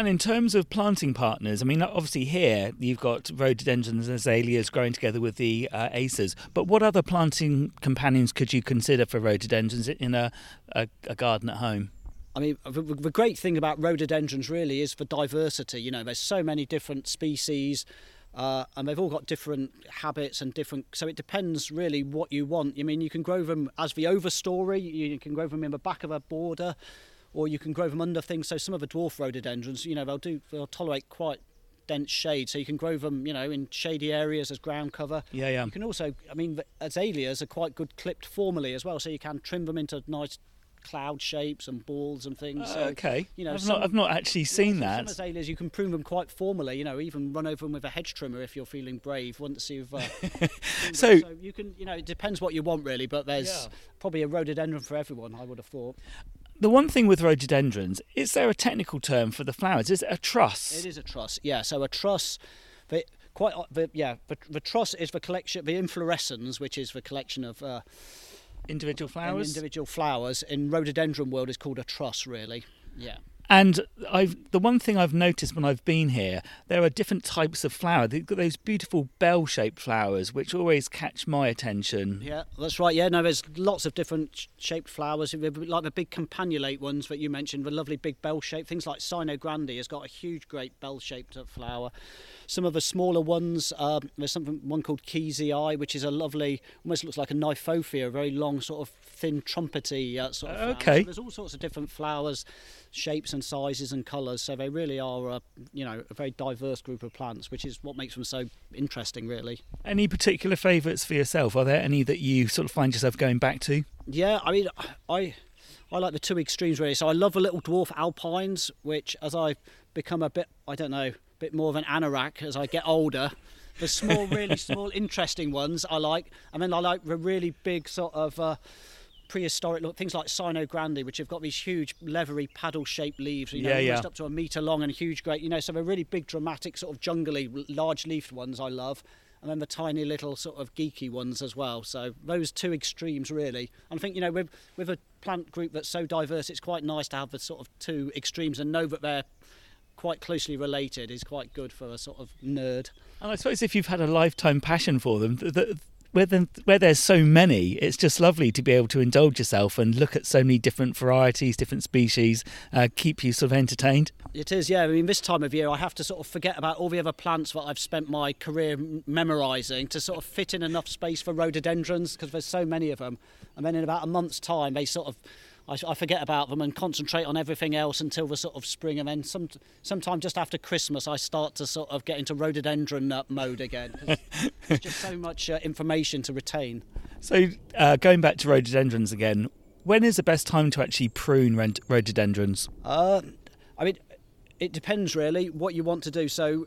And in terms of planting partners, I mean, obviously here you've got rhododendrons and azaleas growing together with the uh, acers. But what other planting companions could you consider for rhododendrons in a, a, a garden at home?
I mean, the, the, great thing about rhododendrons really is the diversity. You know, there's so many different species. Uh, and they've all got different habits and different so it depends really what you want i mean you can grow them as the overstory you can grow them in the back of a border or you can grow them under things. So some of the dwarf rhododendrons, you know, they'll do they'll tolerate quite dense shade, so you can grow them, you know, in shady areas as ground cover.
Yeah, yeah.
You can also, I mean, azaleas are quite good clipped formally as well, so you can trim them into nice cloud shapes and balls and things. Uh,
so, okay. You know, I've, some, not, I've not actually seen that.
Some azaleas you can prune them quite formally. You know, even run over them with a hedge trimmer if you're feeling brave once you've. Uh, <laughs>
so,
so, you can, you know, it depends what you want really, but there's yeah. probably a rhododendron for everyone. I would have thought
the one thing with rhododendrons is there a technical term for the flowers? Is it a truss?
It is a truss. Yeah. So a truss. The, quite. The, yeah. The, the truss is the collection. The inflorescence, which is the collection of. Uh,
individual flowers.
Individual flowers in rhododendron world is called a truss. Really. Yeah.
And I've the one thing I've noticed when I've been here, there are different types of flower. They've got those beautiful bell-shaped flowers, which always catch my attention.
Yeah, that's right. Yeah, no, there's lots of different shaped flowers, like the big campanulate ones that you mentioned, the lovely big bell-shaped things like sinogrande has got a huge, great bell-shaped flower. Some of the smaller ones, um, there's something one called keysii, which is a lovely, almost looks like a Kniphofia, a very long sort of thin trumpety uh, sort of. Flower.
Okay.
So there's all sorts of different flowers, shapes and sizes and colours. So they really are, a, you know, a very diverse group of plants, which is what makes them so interesting, really.
Any particular favourites for yourself? Are there any that you sort of find yourself going back to?
Yeah, I mean, I. I like the two extremes really. So I love the little dwarf alpines, which as I become a bit, I don't know, a bit more of an anorak as I get older. The small, really <laughs> small, interesting ones I like, and then I like the really big sort of. Uh, prehistoric look things like sinogrande, which have got these huge leathery paddle-shaped leaves, you know, yeah, almost yeah. up to a metre long and huge, great, you know, so they're really big, dramatic, sort of jungly, large-leafed ones I love, and then the tiny little sort of geeky ones as well. So those two extremes really. And I think you know with with a plant group that's so diverse, it's quite nice to have the sort of two extremes and know that they're quite closely related is quite good for a sort of nerd.
And I suppose if you've had a lifetime passion for them, the, where, the, where there's so many, it's just lovely to be able to indulge yourself and look at so many different varieties, different species, uh, keep you sort of entertained.
It is, yeah. I mean, this time of year, I have to sort of forget about all the other plants that I've spent my career memorising to sort of fit in enough space for rhododendrons because there's so many of them. And then in about a month's time, they sort of I, I, forget about them and concentrate on everything else until the sort of spring, and then some sometime just after Christmas, I start to sort of get into rhododendron mode again. There's just so much uh, information to retain.
So uh, going back to rhododendrons again, when is the best time to actually prune rhododendrons?
Uh, I mean, it depends really what you want to do. So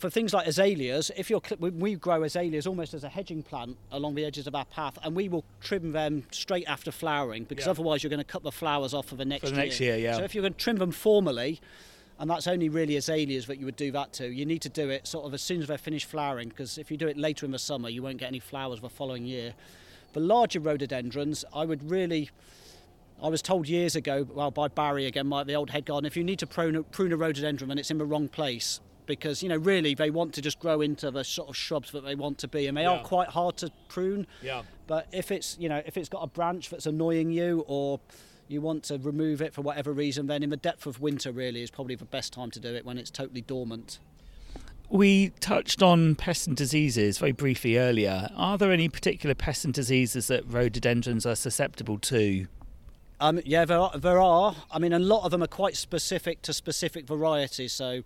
for things like azaleas, if you're we grow azaleas almost as a hedging plant along the edges of our path, and we will trim them straight after flowering because yeah. otherwise you're going to cut the flowers off for the next
for the
year.
next year. Yeah.
So if you're going to trim them formally, and that's only really azaleas that you would do that to. You need to do it sort of as soon as they're finished flowering because if you do it later in the summer, you won't get any flowers the following year. The larger rhododendrons, I would really. I was told years ago, well, by Barry again, my, the old head gardener, if you need to prune, prune a rhododendron and it's in the wrong place, because you know really they want to just grow into the sort of shrubs that they want to be and they yeah. are quite hard to prune
yeah
but if it's you know if it's got a branch that's annoying you or you want to remove it for whatever reason then in the depth of winter really is probably the best time to do it when it's totally dormant
we touched on pests and diseases very briefly earlier. Are there any particular pests and diseases that rhododendrons are susceptible to?
Um, yeah, there are, there are. I mean, a lot of them are quite specific to specific varieties. So,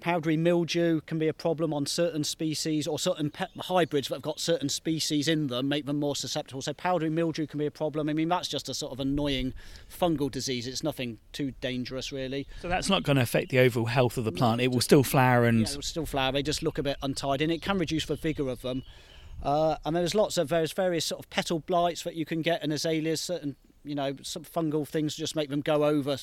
powdery mildew can be a problem on certain species or certain pet hybrids that have got certain species in them, make them more susceptible. So powdery mildew can be a problem. I mean, that's just a sort of annoying fungal disease. It's nothing too dangerous, really.
So that's not going to affect the overall health of the plant. It will still flower and
yeah, it will still flower. They just look a bit untidy, and it can reduce the vigour of them. Uh, and there's lots of various, various sort of petal blights that you can get in azaleas. Certain, you know, some fungal things just make them go over,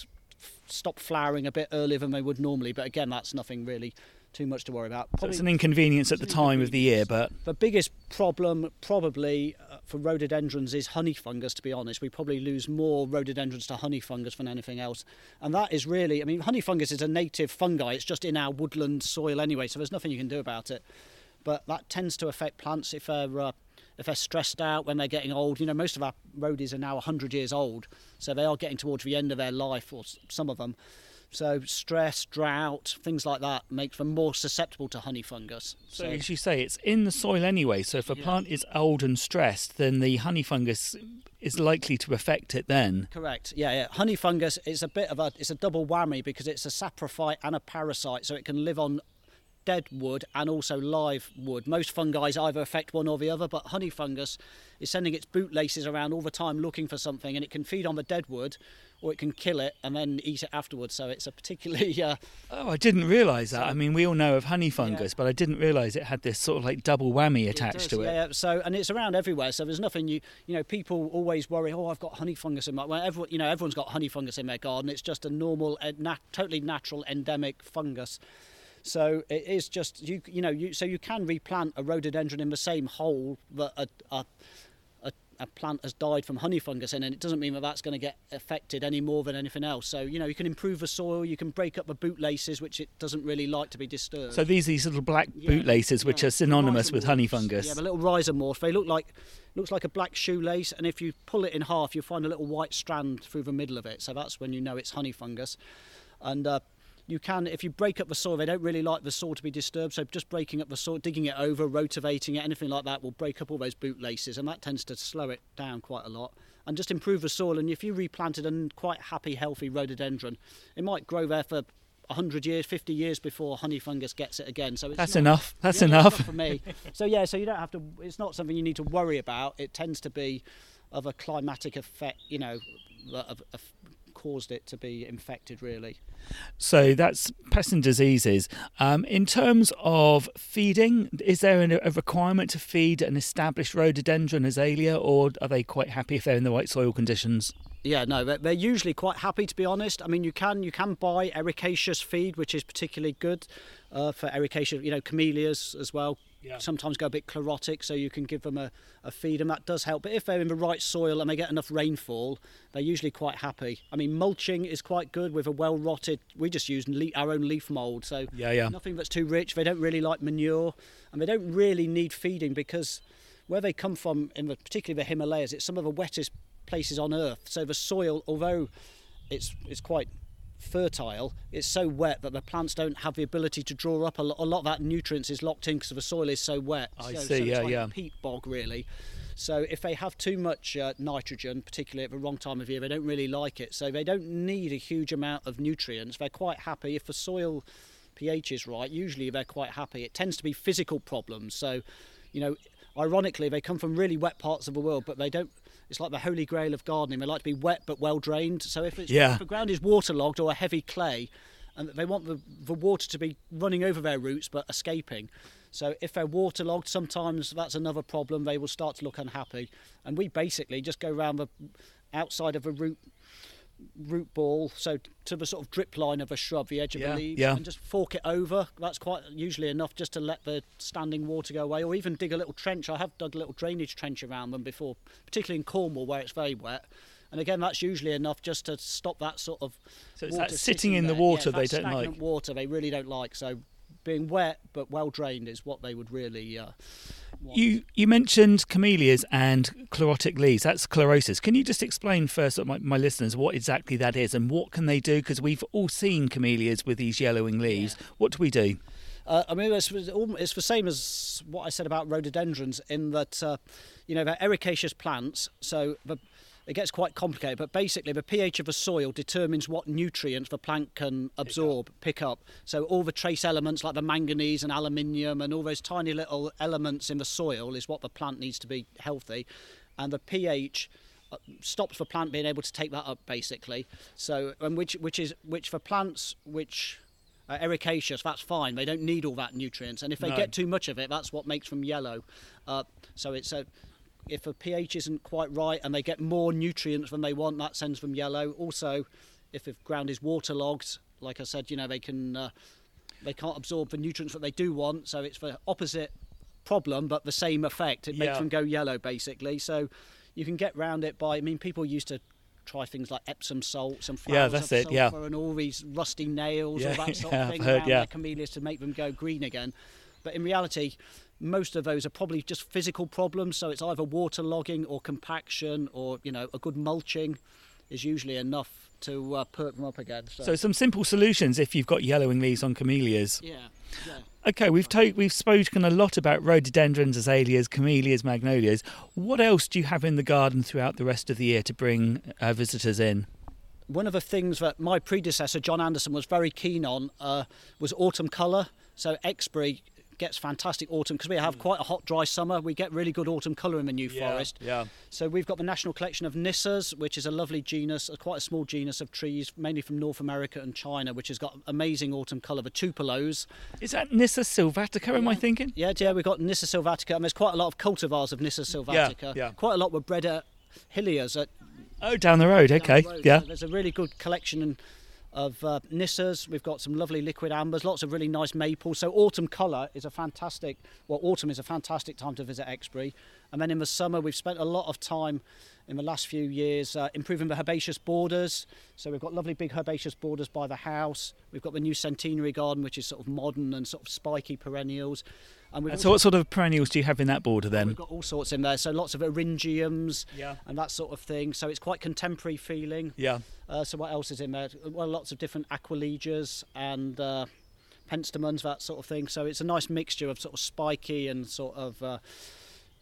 stop flowering a bit earlier than they would normally. But again, that's nothing really too much to worry about.
Probably, so it's an inconvenience at the time of the year, but
the biggest problem probably uh, for rhododendrons is honey fungus. To be honest, we probably lose more rhododendrons to honey fungus than anything else, and that is really, I mean, honey fungus is a native fungi. It's just in our woodland soil anyway, so there's nothing you can do about it. But that tends to affect plants if they're uh, if they're stressed out when they're getting old. You know, most of our roadies are now 100 years old, so they are getting towards the end of their life, or some of them. So stress, drought, things like that make them more susceptible to honey fungus.
So, so as you say, it's in the soil anyway. So if a yeah. plant is old and stressed, then the honey fungus is likely to affect it. Then
correct. Yeah, yeah. Honey fungus is a bit of a it's a double whammy because it's a saprophyte and a parasite, so it can live on dead wood and also live wood. Most fungi either affect one or the other, but honey fungus is sending its bootlaces around all the time looking for something, and it can feed on the dead wood, or it can kill it and then eat it afterwards. So it's a particularly. Uh,
oh, I didn't realise that. I mean, we all know of honey fungus, yeah. but I didn't realise it had this sort of like double whammy attached
it
to
it. Yeah, so and it's around everywhere. So there's nothing you you know. People always worry. Oh, I've got honey fungus in my. Well, everyone you know everyone's got honey fungus in their garden. It's just a normal, nat- totally natural endemic fungus. So it is just you you know you so you can replant a rhododendron in the same hole that a, a, a, a plant has died from honey fungus in, and it doesn't mean that that's going to get affected any more than anything else. So you know you can improve the soil, you can break up the bootlaces, which it doesn't really like to be disturbed.
So these these little black yeah, bootlaces, yeah. which are synonymous with honey fungus.
Yeah, the little rhizomorph. They look like looks like a black shoelace, and if you pull it in half, you'll find a little white strand through the middle of it. So that's when you know it's honey fungus. And uh, you can, if you break up the soil, they don't really like the soil to be disturbed. So just breaking up the soil, digging it over, rotivating it, anything like that will break up all those bootlaces, and that tends to slow it down quite a lot and just improve the soil. And if you replanted a quite happy, healthy rhododendron, it might grow there for 100 years, 50 years before honey fungus gets it again. So
that's
not,
enough. That's
yeah,
enough
for me. so yeah, so you don't have to. It's not something you need to worry about. It tends to be of a climatic effect, you know, of, of caused it to be infected, really.
So that's pests and diseases. Um, in terms of feeding, is there a requirement to feed an established rhododendron azalea, or are they quite happy if they're in the right soil conditions?
Yeah, no, they're usually quite happy to be honest. I mean, you can you can buy ericaceous feed, which is particularly good uh, for ericaceous, you know, camellias as well yeah. sometimes go a bit chlorotic, so you can give them a, a feed, and that does help. But if they're in the right soil and they get enough rainfall, they're usually quite happy. I mean, mulching is quite good with a well rotted. We just use our own leaf mould, so
yeah, yeah.
nothing that's too rich. They don't really like manure, and they don't really need feeding because where they come from, in the, particularly the Himalayas, it's some of the wettest places on earth. So the soil, although it's it's quite fertile, it's so wet that the plants don't have the ability to draw up a lot, a lot of that nutrients is locked in because the soil is so wet.
I
so,
see,
so
yeah,
like
yeah.
peat bog really. So if they have too much uh, nitrogen, particularly at the wrong time of year, they don't really like it. So they don't need a huge amount of nutrients. They're quite happy if the soil pH is right. Usually they're quite happy. It tends to be physical problems. So, you know, ironically, they come from really wet parts of the world, but they don't it's like the holy grail of gardening. They like to be wet but well drained. So if, it's,
yeah.
if the ground is waterlogged or a heavy clay, and they want the, the water to be running over their roots but escaping. So if they're waterlogged, sometimes that's another problem. They will start to look unhappy, and we basically just go around the outside of a root root ball, so to the sort of drip line of a shrub, the edge of
yeah,
the leaves,
yeah.
and just fork it over. That's quite usually enough just to let the standing water go away, or even dig a little trench. I have dug a little drainage trench around them before, particularly in Cornwall where it's very wet. And again, that's usually enough just to stop that sort of.
So
it's that
sitting
in
the water
yeah,
they don't like.
Water they really don't like. So being wet but well drained is what they would really. Uh,
you you mentioned camellias and chlorotic leaves. That's chlorosis. Can you just explain first, my, my listeners, what exactly that is and what can they do? Because we've all seen camellias with these yellowing leaves. Yeah. What do we do?
Uh, I mean, it's, it's the same as what I said about rhododendrons in that, uh, you know, they're ericaceous plants. So the it gets quite complicated, but basically the pH of a soil determines what nutrients the plant can absorb, pick up. So all the trace elements like the manganese and aluminium and all those tiny little elements in the soil is what the plant needs to be healthy, and the pH uh, stops the plant being able to take that up basically. So and which which is which for plants which uh, ericaceous, that's fine. They don't need all that nutrients, and if they
No.
get too much of it, that's what makes them yellow. Uh, so it's a if a pH isn't quite right and they get more nutrients than they want, that sends them yellow. Also, if the ground is waterlogged, like I said, you know they can uh, they can't absorb the nutrients that they do want, so it's the opposite problem but the same effect. It makes them go yellow basically. So you can get round it by. I mean, people used to try things like Epsom salts and
Yeah, that's it, yeah.
and all these rusty nails,
Yeah,
all that <laughs> sort
yeah,
of
I've
thing
heard,
around
yeah.
their camellias to make them go green again. But in reality, most of those are probably just physical problems. So it's either waterlogging or compaction, or you know, a good mulching is usually enough to uh, perk them up again. So,
So some simple solutions if you've got yellowing leaves on camellias.
yeah, yeah.
Okay, we've to- we've spoken a lot about rhododendrons, azaleas, camellias, magnolias. What else do you have in the garden throughout the rest of the year to bring uh, visitors in?
one of the things that my predecessor John Anderson was very keen on uh, was autumn colour. So Exbury gets fantastic autumn because we have hmm. quite a hot, dry summer. We get really good autumn colour in the New Forest.
Yeah.
So we've got the national collection of Nyssas, which is a lovely genus, a quite a small genus of trees, mainly from North America and China, which has got amazing autumn colour. The tupelos.
Is that Nyssa sylvatica? Am I thinking?
Yeah, yeah, we've got Nyssa sylvatica, and there's quite a lot of cultivars of Nyssa sylvatica.
yeah.
Quite a lot were bred at Hilliers at
Oh, down the road. Okay.
the road.
Yeah.
So there's a really good collection of uh, Nyssas. We've got some lovely liquid ambers, lots of really nice maples. So autumn colour is a fantastic. Well, autumn is a fantastic time to visit Exbury. And then in the summer, we've spent a lot of time in the last few years uh, improving the herbaceous borders. So we've got lovely big herbaceous borders by the house. We've got the new centenary garden, which is sort of modern and sort of spiky perennials. And we've
And so, what sort of perennials do you have in that border then?
We've got all sorts in there, so lots of eryngiums
Yeah.
and that sort of thing. So it's quite contemporary feeling.
Yeah.
Uh, so what else is in there? Well, lots of different aquilegias and uh, penstemons, that sort of thing. So it's a nice mixture of sort of spiky and sort of uh,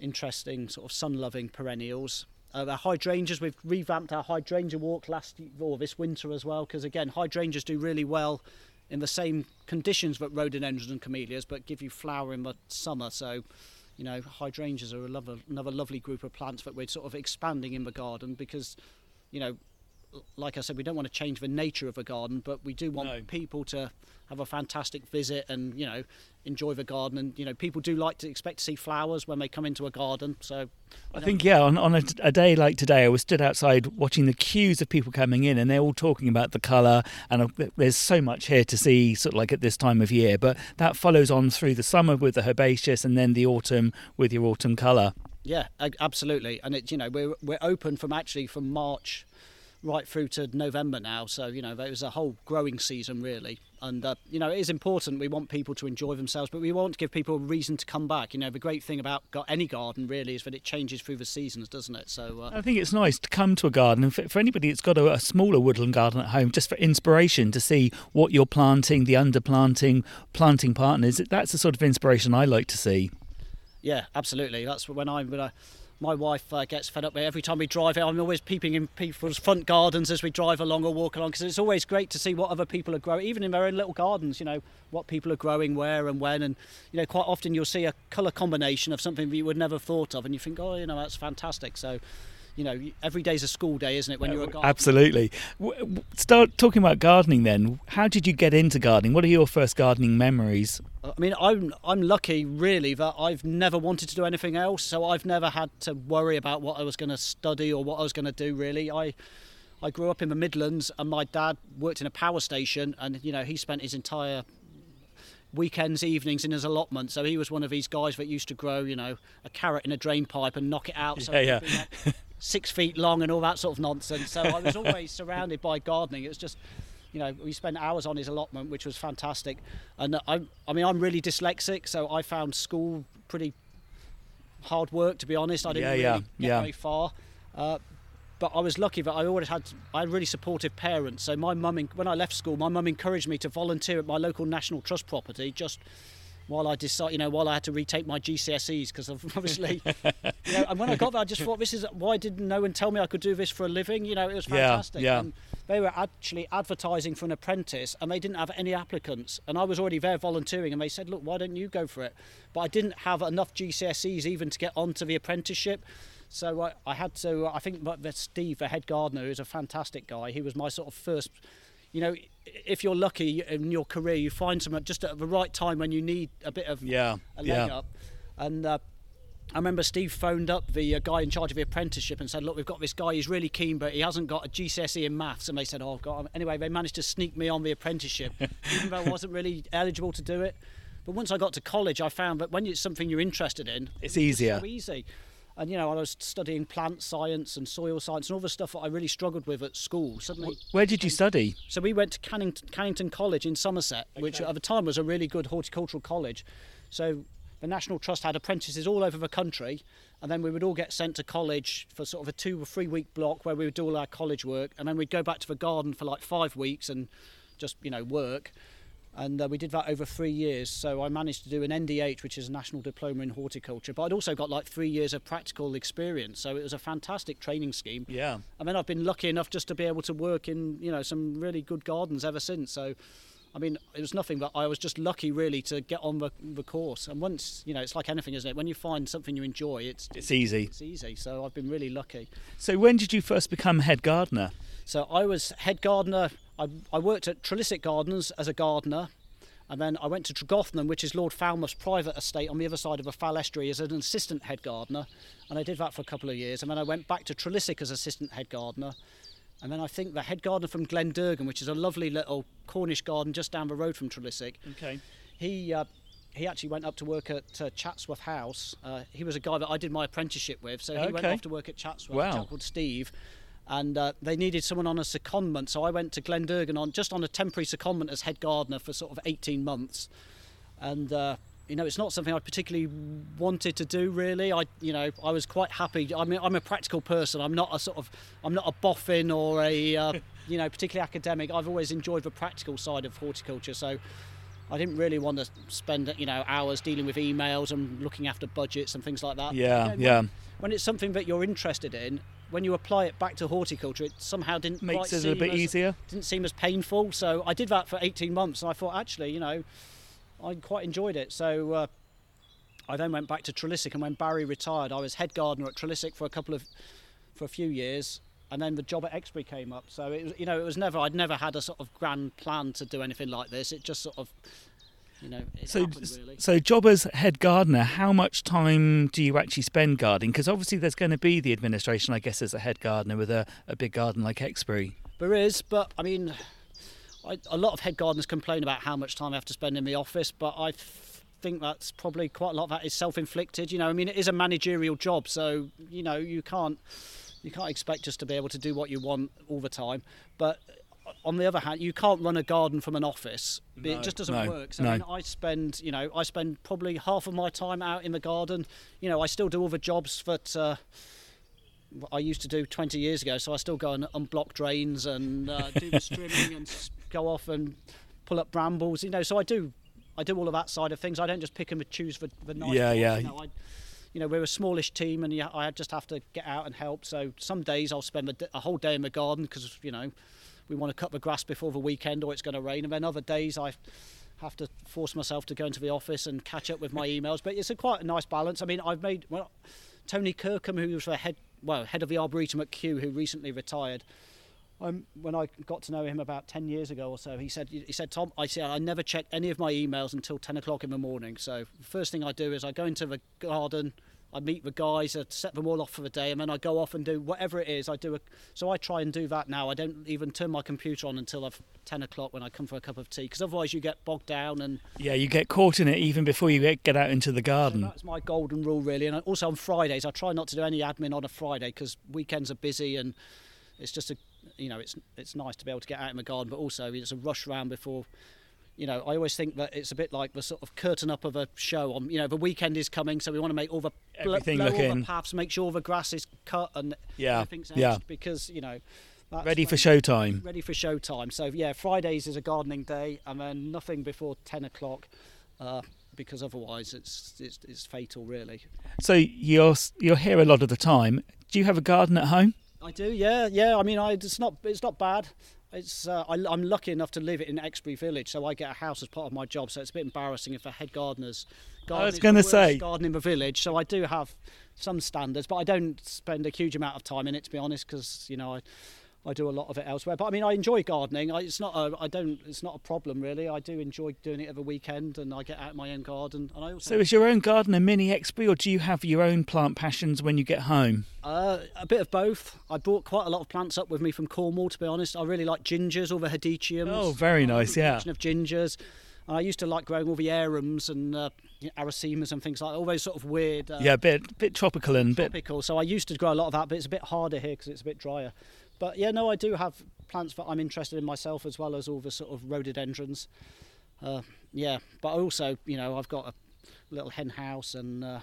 interesting, sort of sun-loving perennials. Uh, our hydrangeas, we've revamped our hydrangea walk last or this winter as well, because again, hydrangeas do really well in the same conditions that rhododendrons and camellias, but give you flower in the summer. So, you know, hydrangeas are another lovely group of plants that we're sort of expanding in the garden because, you know, like I said, we don't want to change the nature of a garden, but we do want
No.
people to have a fantastic visit and you know enjoy the garden. And you know, people do like to expect to see flowers when they come into a garden. So
I think yeah. On, on a, a day like today, I was stood outside watching the queues of people coming in, and they're all talking about the colour. And uh, there's so much here to see, sort of like at this time of year. But that follows on through the summer with the herbaceous, and then the autumn with your autumn colour.
Yeah, absolutely. And it's you know we're we're open from actually from March right through to November now. So you know there was a whole growing season really, and uh, you know it is important. We want people to enjoy themselves, but we want to give people a reason to come back. You know the great thing about any garden really is that it changes through the seasons, doesn't it? So uh,
I think it's nice to come to a garden, and for, for anybody that's got a, a smaller woodland garden at home, just for inspiration to see what you're planting, the underplanting, planting partners. That's the sort of inspiration I like to see.
Yeah, absolutely. That's when I'm when I, my wife uh, gets fed up with it. every time we drive. It. I'm always peeping in people's front gardens as we drive along or walk along because it's always great to see what other people are growing, even in their own little gardens. You know what people are growing, where and when, and you know quite often you'll see a colour combination of something that you would never have thought of, and you think, oh, you know that's fantastic. So. You know, every day's a school day, isn't it? When you're a gardener.
Absolutely. Start talking about gardening then. How did you get into gardening? What are your first gardening memories?
I mean, I'm I'm lucky really that I've never wanted to do anything else, so I've never had to worry about what I was going to study or what I was going to do. Really, I I grew up in the Midlands, and my dad worked in a power station, and you know he spent his entire weekends, evenings in his allotment. So he was one of these guys that used to grow, you know, a carrot in a drain pipe and knock it out. So
Yeah, yeah.
like <laughs> six feet long and all that sort of nonsense. So I was always surrounded by gardening. It was just, you know, we spent hours on his allotment, which was fantastic. And I, I mean, I'm really dyslexic, so I found school pretty hard work. To be honest, I didn't
Yeah,
really get very far. Uh, but I was lucky that I always had I had really supportive parents. So my mum, en- when I left school, my mum encouraged me to volunteer at my local National Trust property just while I decide, you know, while I had to retake my GCSEs because <laughs> obviously, you know, and when I got there, I just thought, this is why didn't no one tell me I could do this for a living? You know, it was fantastic.
Yeah, yeah.
And they were actually advertising for an apprentice, and they didn't have any applicants, and I was already there volunteering, and they said, look, why don't you go for it? But I didn't have enough GCSEs even to get onto the apprenticeship. So I, I had to. I think that Steve, the head gardener, is a fantastic guy. He was my sort of first you know, if you're lucky in your career, you find someone just at the right time when you need a bit of
yeah,
a leg
yeah.
up. And uh, I remember Steve phoned up the uh, guy in charge of the apprenticeship and said, "Look, we've got this guy. He's really keen, but he hasn't got a GCSE in maths." And they said, "Oh, God." Anyway, they managed to sneak me on the apprenticeship, <laughs> even though I wasn't really eligible to do it. But once I got to college, I found that when it's something you're interested in,
it's easier.
So easy and you know I was studying plant science and soil science and all the stuff that I really struggled with at school. Suddenly,
where did you study?
So we went to Cannington, Cannington College in Somerset, okay. which at the time was a really good horticultural college. So the National Trust had apprentices all over the country, and then we would all get sent to college for sort of a two or three week block where we would do all our college work, and then we'd go back to the garden for like five weeks and just you know work and uh, we did that over three years. So I managed to do an NDH, which is a National Diploma in Horticulture, but I'd also got like three years of practical experience. So it was a fantastic training scheme.
Yeah.
And then I've been lucky enough just to be able to work in you know some really good gardens ever since. So. I mean, it was nothing but I was just lucky, really, to get on the, the course. And once, you know, it's like anything, isn't it? When you find something you enjoy, it's
it's easy.
It's easy. So I've been really lucky.
So when did you first become head gardener?
So I was head gardener. I, I worked at Trelissick Gardens as a gardener and then I went to Tregothnan, which is Lord Falmouth's private estate on the other side of the Fal Estuary, as an assistant head gardener. And I did that for a couple of years. And then I went back to Trelissick as assistant head gardener. And then I think the head gardener from Glendurgan, which is a lovely little Cornish garden just down the road from Trelissick.
Okay.
He uh, he actually went up to work at uh, Chatsworth House. Uh, he was a guy that I did my apprenticeship with, so he
okay.
went off to work at Chatsworth.
Wow.
A chap called Steve and uh, they needed someone on a secondment. So I went to Glendurgan on just on a temporary secondment as head gardener for sort of 18 months, and. Uh, you know, it's not something I particularly wanted to do. Really, I, you know, I was quite happy. I mean, I'm a practical person. I'm not a sort of, I'm not a boffin or a, uh, <laughs> you know, particularly academic. I've always enjoyed the practical side of horticulture. So, I didn't really want to spend, you know, hours dealing with emails and looking after budgets and things like that.
Yeah,
you know,
yeah.
When, when it's something that you're interested in, when you apply it back to horticulture, it somehow didn't
makes
it
a bit
as,
easier.
Didn't seem as painful. So I did that for 18 months, and I thought actually, you know, I quite enjoyed it. So uh, I then went back to Trelissick, and when Barry retired, I was head gardener at Trelissick for a couple of for a few years. And then the job at Exbury came up, so it was, you know, it was never. I'd never had a sort of grand plan to do anything like this. It just sort of you know,
so,
happened, really.
so job as head gardener, how much time do you actually spend gardening? Because obviously there's going to be the administration, I guess, as a head gardener with a, a big garden like Exbury.
There is, but I mean, I, a lot of head gardeners complain about how much time I have to spend in the office, but I think that's probably quite a lot of that is self-inflicted. You know, I mean, it is a managerial job, so you know you can't you can't expect just to be able to do what you want all the time. But on the other hand, you can't run a garden from an office. No, it just doesn't
no,
work. So
no.
I, mean, I spend, you know, I spend probably half of my time out in the garden. You know, I still do all the jobs that uh, I used to do 20 years ago. So I still go and unblock drains and uh, do the trimming and go off and pull up brambles. You know, so I do, I do all of that side of things. I don't just pick and choose the, the nice.
Yeah,
ones,
yeah.
You know, I, you know, we're a smallish team, and I just have to get out and help. So some days I'll spend a, a whole day in the garden because you know we want to cut the grass before the weekend or it's going to rain. And then other days I have to force myself to go into the office and catch up with my emails. But it's a quite a nice balance. I mean, I've made well, Tony Kirkham, who was the head well head of the arboretum at Kew, who recently retired. Um, when I got to know him about ten years ago or so, he said, "He said, Tom, I said I never check any of my emails until ten o'clock in the morning. So first thing I do is I go into the garden, I meet the guys, I set them all off for the day, and then I go off and do whatever it is. I do a, so I try and do that now. I don't even turn my computer on until I've ten o'clock when I come for a cup of tea, because otherwise you get bogged down and
yeah, you get caught in it even before you get, get out into the garden.
So that's my golden rule, really. And also on Fridays, I try not to do any admin on a Friday because weekends are busy and it's just a, you know, it's it's nice to be able to get out in the garden, but also it's a rush round before you know, I always think that it's a bit like the sort of curtain up of a show. On you know, the weekend is coming, so we want to make all the
everything
blow all the paths, make sure the grass is cut and
yeah,
everything's
yeah.
because you know.
ready for showtime.
Ready for showtime. So yeah, Fridays is a gardening day, and then nothing before ten o'clock. Uh, because otherwise it's it's, it's fatal really.
So you're you're here a lot of the time. Do you have a garden at home?
I do, yeah, yeah. I mean, I, it's not it's not bad. It's uh, I, am lucky enough to live in Exbury Village, so I get a house as part of my job. So it's a bit embarrassing if a head gardener's
garden I was going to say
garden in the village. So I do have some standards, but I don't spend a huge amount of time in it to be honest, because you know I I do a lot of it elsewhere. But I mean, I enjoy gardening. I, it's not a, I don't. It's not a problem really. I do enjoy doing it every weekend, and I get out my own garden. And I
also so, is your own garden a mini Exbury, or do you have your own plant passions when you get home?
Uh, a bit of both. I brought quite a lot of plants up with me from Cornwall. To be honest, I really like gingers, all the hedychiums.
Oh, very nice. Yeah.
Of gingers. And I used to like growing all the arums and uh, arisaemas and things like that, all those sort of weird. Uh,
yeah, a bit bit tropical and
tropical. bit tropical. So I used to grow a lot of that, but it's a bit harder here because it's a bit drier. But yeah, no, I do have plants that I'm interested in myself as well as all the sort of rhododendrons. Uh, yeah, but also, you know, I've got a little hen house and uh,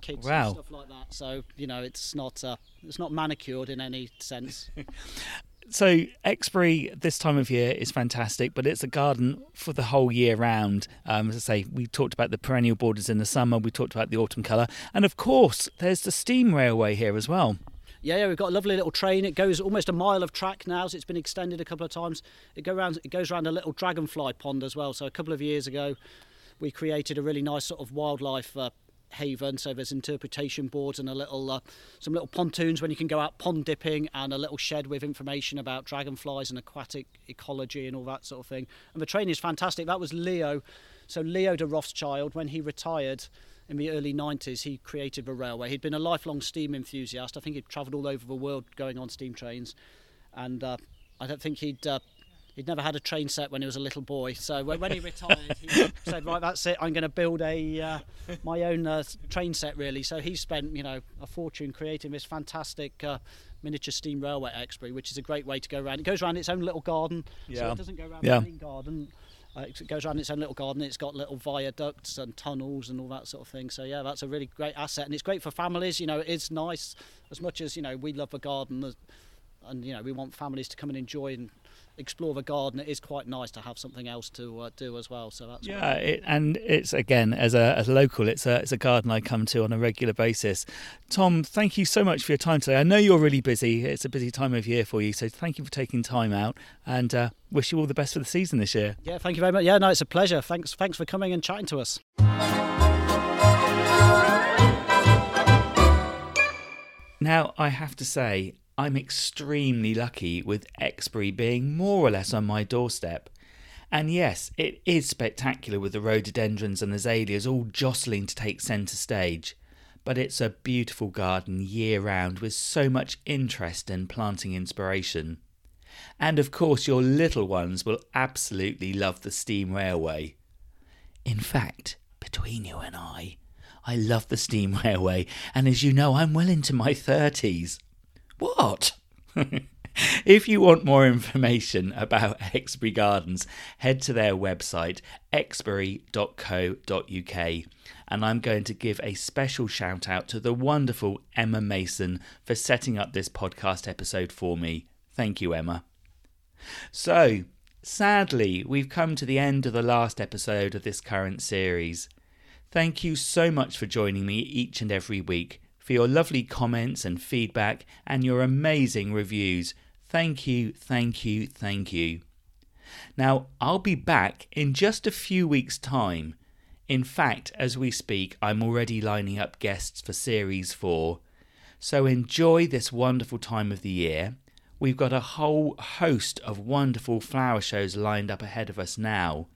kids wow. and stuff like that. So you know, it's not uh, it's not manicured in any sense. <laughs>
so Exbury this time of year is fantastic, but it's a garden for the whole year round. Um, as I say, we talked about the perennial borders in the summer, we talked about the autumn colour, and of course, there's the steam railway here as well.
Yeah, yeah, we've got a lovely little train. It goes almost a mile of track now, so it's been extended a couple of times. It go around, it goes around a little dragonfly pond as well. So a couple of years ago, we created a really nice sort of wildlife uh, haven. So there's interpretation boards and a little, uh, some little pontoons when you can go out pond dipping, and a little shed with information about dragonflies and aquatic ecology and all that sort of thing. And the train is fantastic. That was Leo. So Leo de Rothschild, when he retired in the early 90s, he created the railway. He'd been a lifelong steam enthusiast. I think he'd travelled all over the world going on steam trains. And uh, I don't think he'd. Uh, he'd never had a train set when he was a little boy, so when he <laughs> retired, he said, "Right, that's it. I'm going to build a uh, my own uh, train set." Really, so he spent you know a fortune creating this fantastic uh, miniature steam railway at Exbury, which is a great way to go around. It goes around its own little garden, yeah. so it doesn't go around yeah. the main garden. Uh, it goes around its own little garden. It's got little viaducts and tunnels and all that sort of thing. So yeah, that's a really great asset, and it's great for families. You know, it's nice as much as you know we love a garden, and you know we want families to come and enjoy and explore the garden, it is quite nice to have something else to uh, do as well. So that's
yeah, it, and it's again as a, as a local, it's a it's a garden I come to on a regular basis. Tom, thank you so much for your time today. I know you're really busy; it's a busy time of year for you, so thank you for taking time out, and uh, wish you all the best for the season this year.
Yeah, thank you very much. Yeah, no, it's a pleasure. Thanks, thanks for coming and chatting to us.
Now, I have to say, I'm extremely lucky with Exbury being more or less on my doorstep. And yes, it is spectacular with the rhododendrons and azaleas all jostling to take centre stage. But it's a beautiful garden year round with so much interest and planting inspiration. And of course, your little ones will absolutely love the steam railway. In fact, between you and I, I love the steam <laughs> railway, and as you know, I'm well into my 30s. What? <laughs> if you want more information about <laughs> Exbury Gardens, head to their website, exbury.co.uk. And I'm going to give a special shout out to the wonderful Emma Mason for setting up this podcast episode for me. Thank you, Emma. So, sadly, we've come to the end of the last episode of this current series. Thank you so much for joining me each and every week for your lovely comments and feedback and your amazing reviews. Thank you, thank you, thank you. Now, I'll be back in just a few weeks' time. In fact, as we speak, I'm already lining up guests for Series 4. So enjoy this wonderful time of the year. We've got a whole host of wonderful flower shows lined up ahead of us now.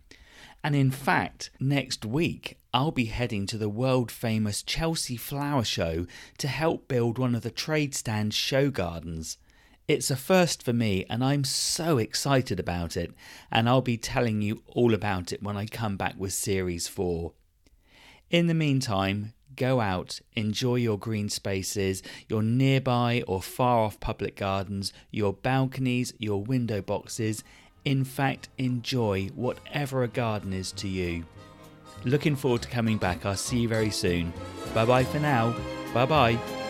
And in fact, next week I'll be heading to the world famous Chelsea Flower Show to help build one of the trade stand show gardens. It's a first for me, and I'm so excited about it, and I'll be telling you all about it when I come back with Series 4. In the meantime, go out, enjoy your green spaces, your nearby or far off public gardens, your balconies, your window boxes, in fact, enjoy whatever a garden is to you. Looking forward to coming back. I'll see you very soon. Bye bye for now. Bye bye.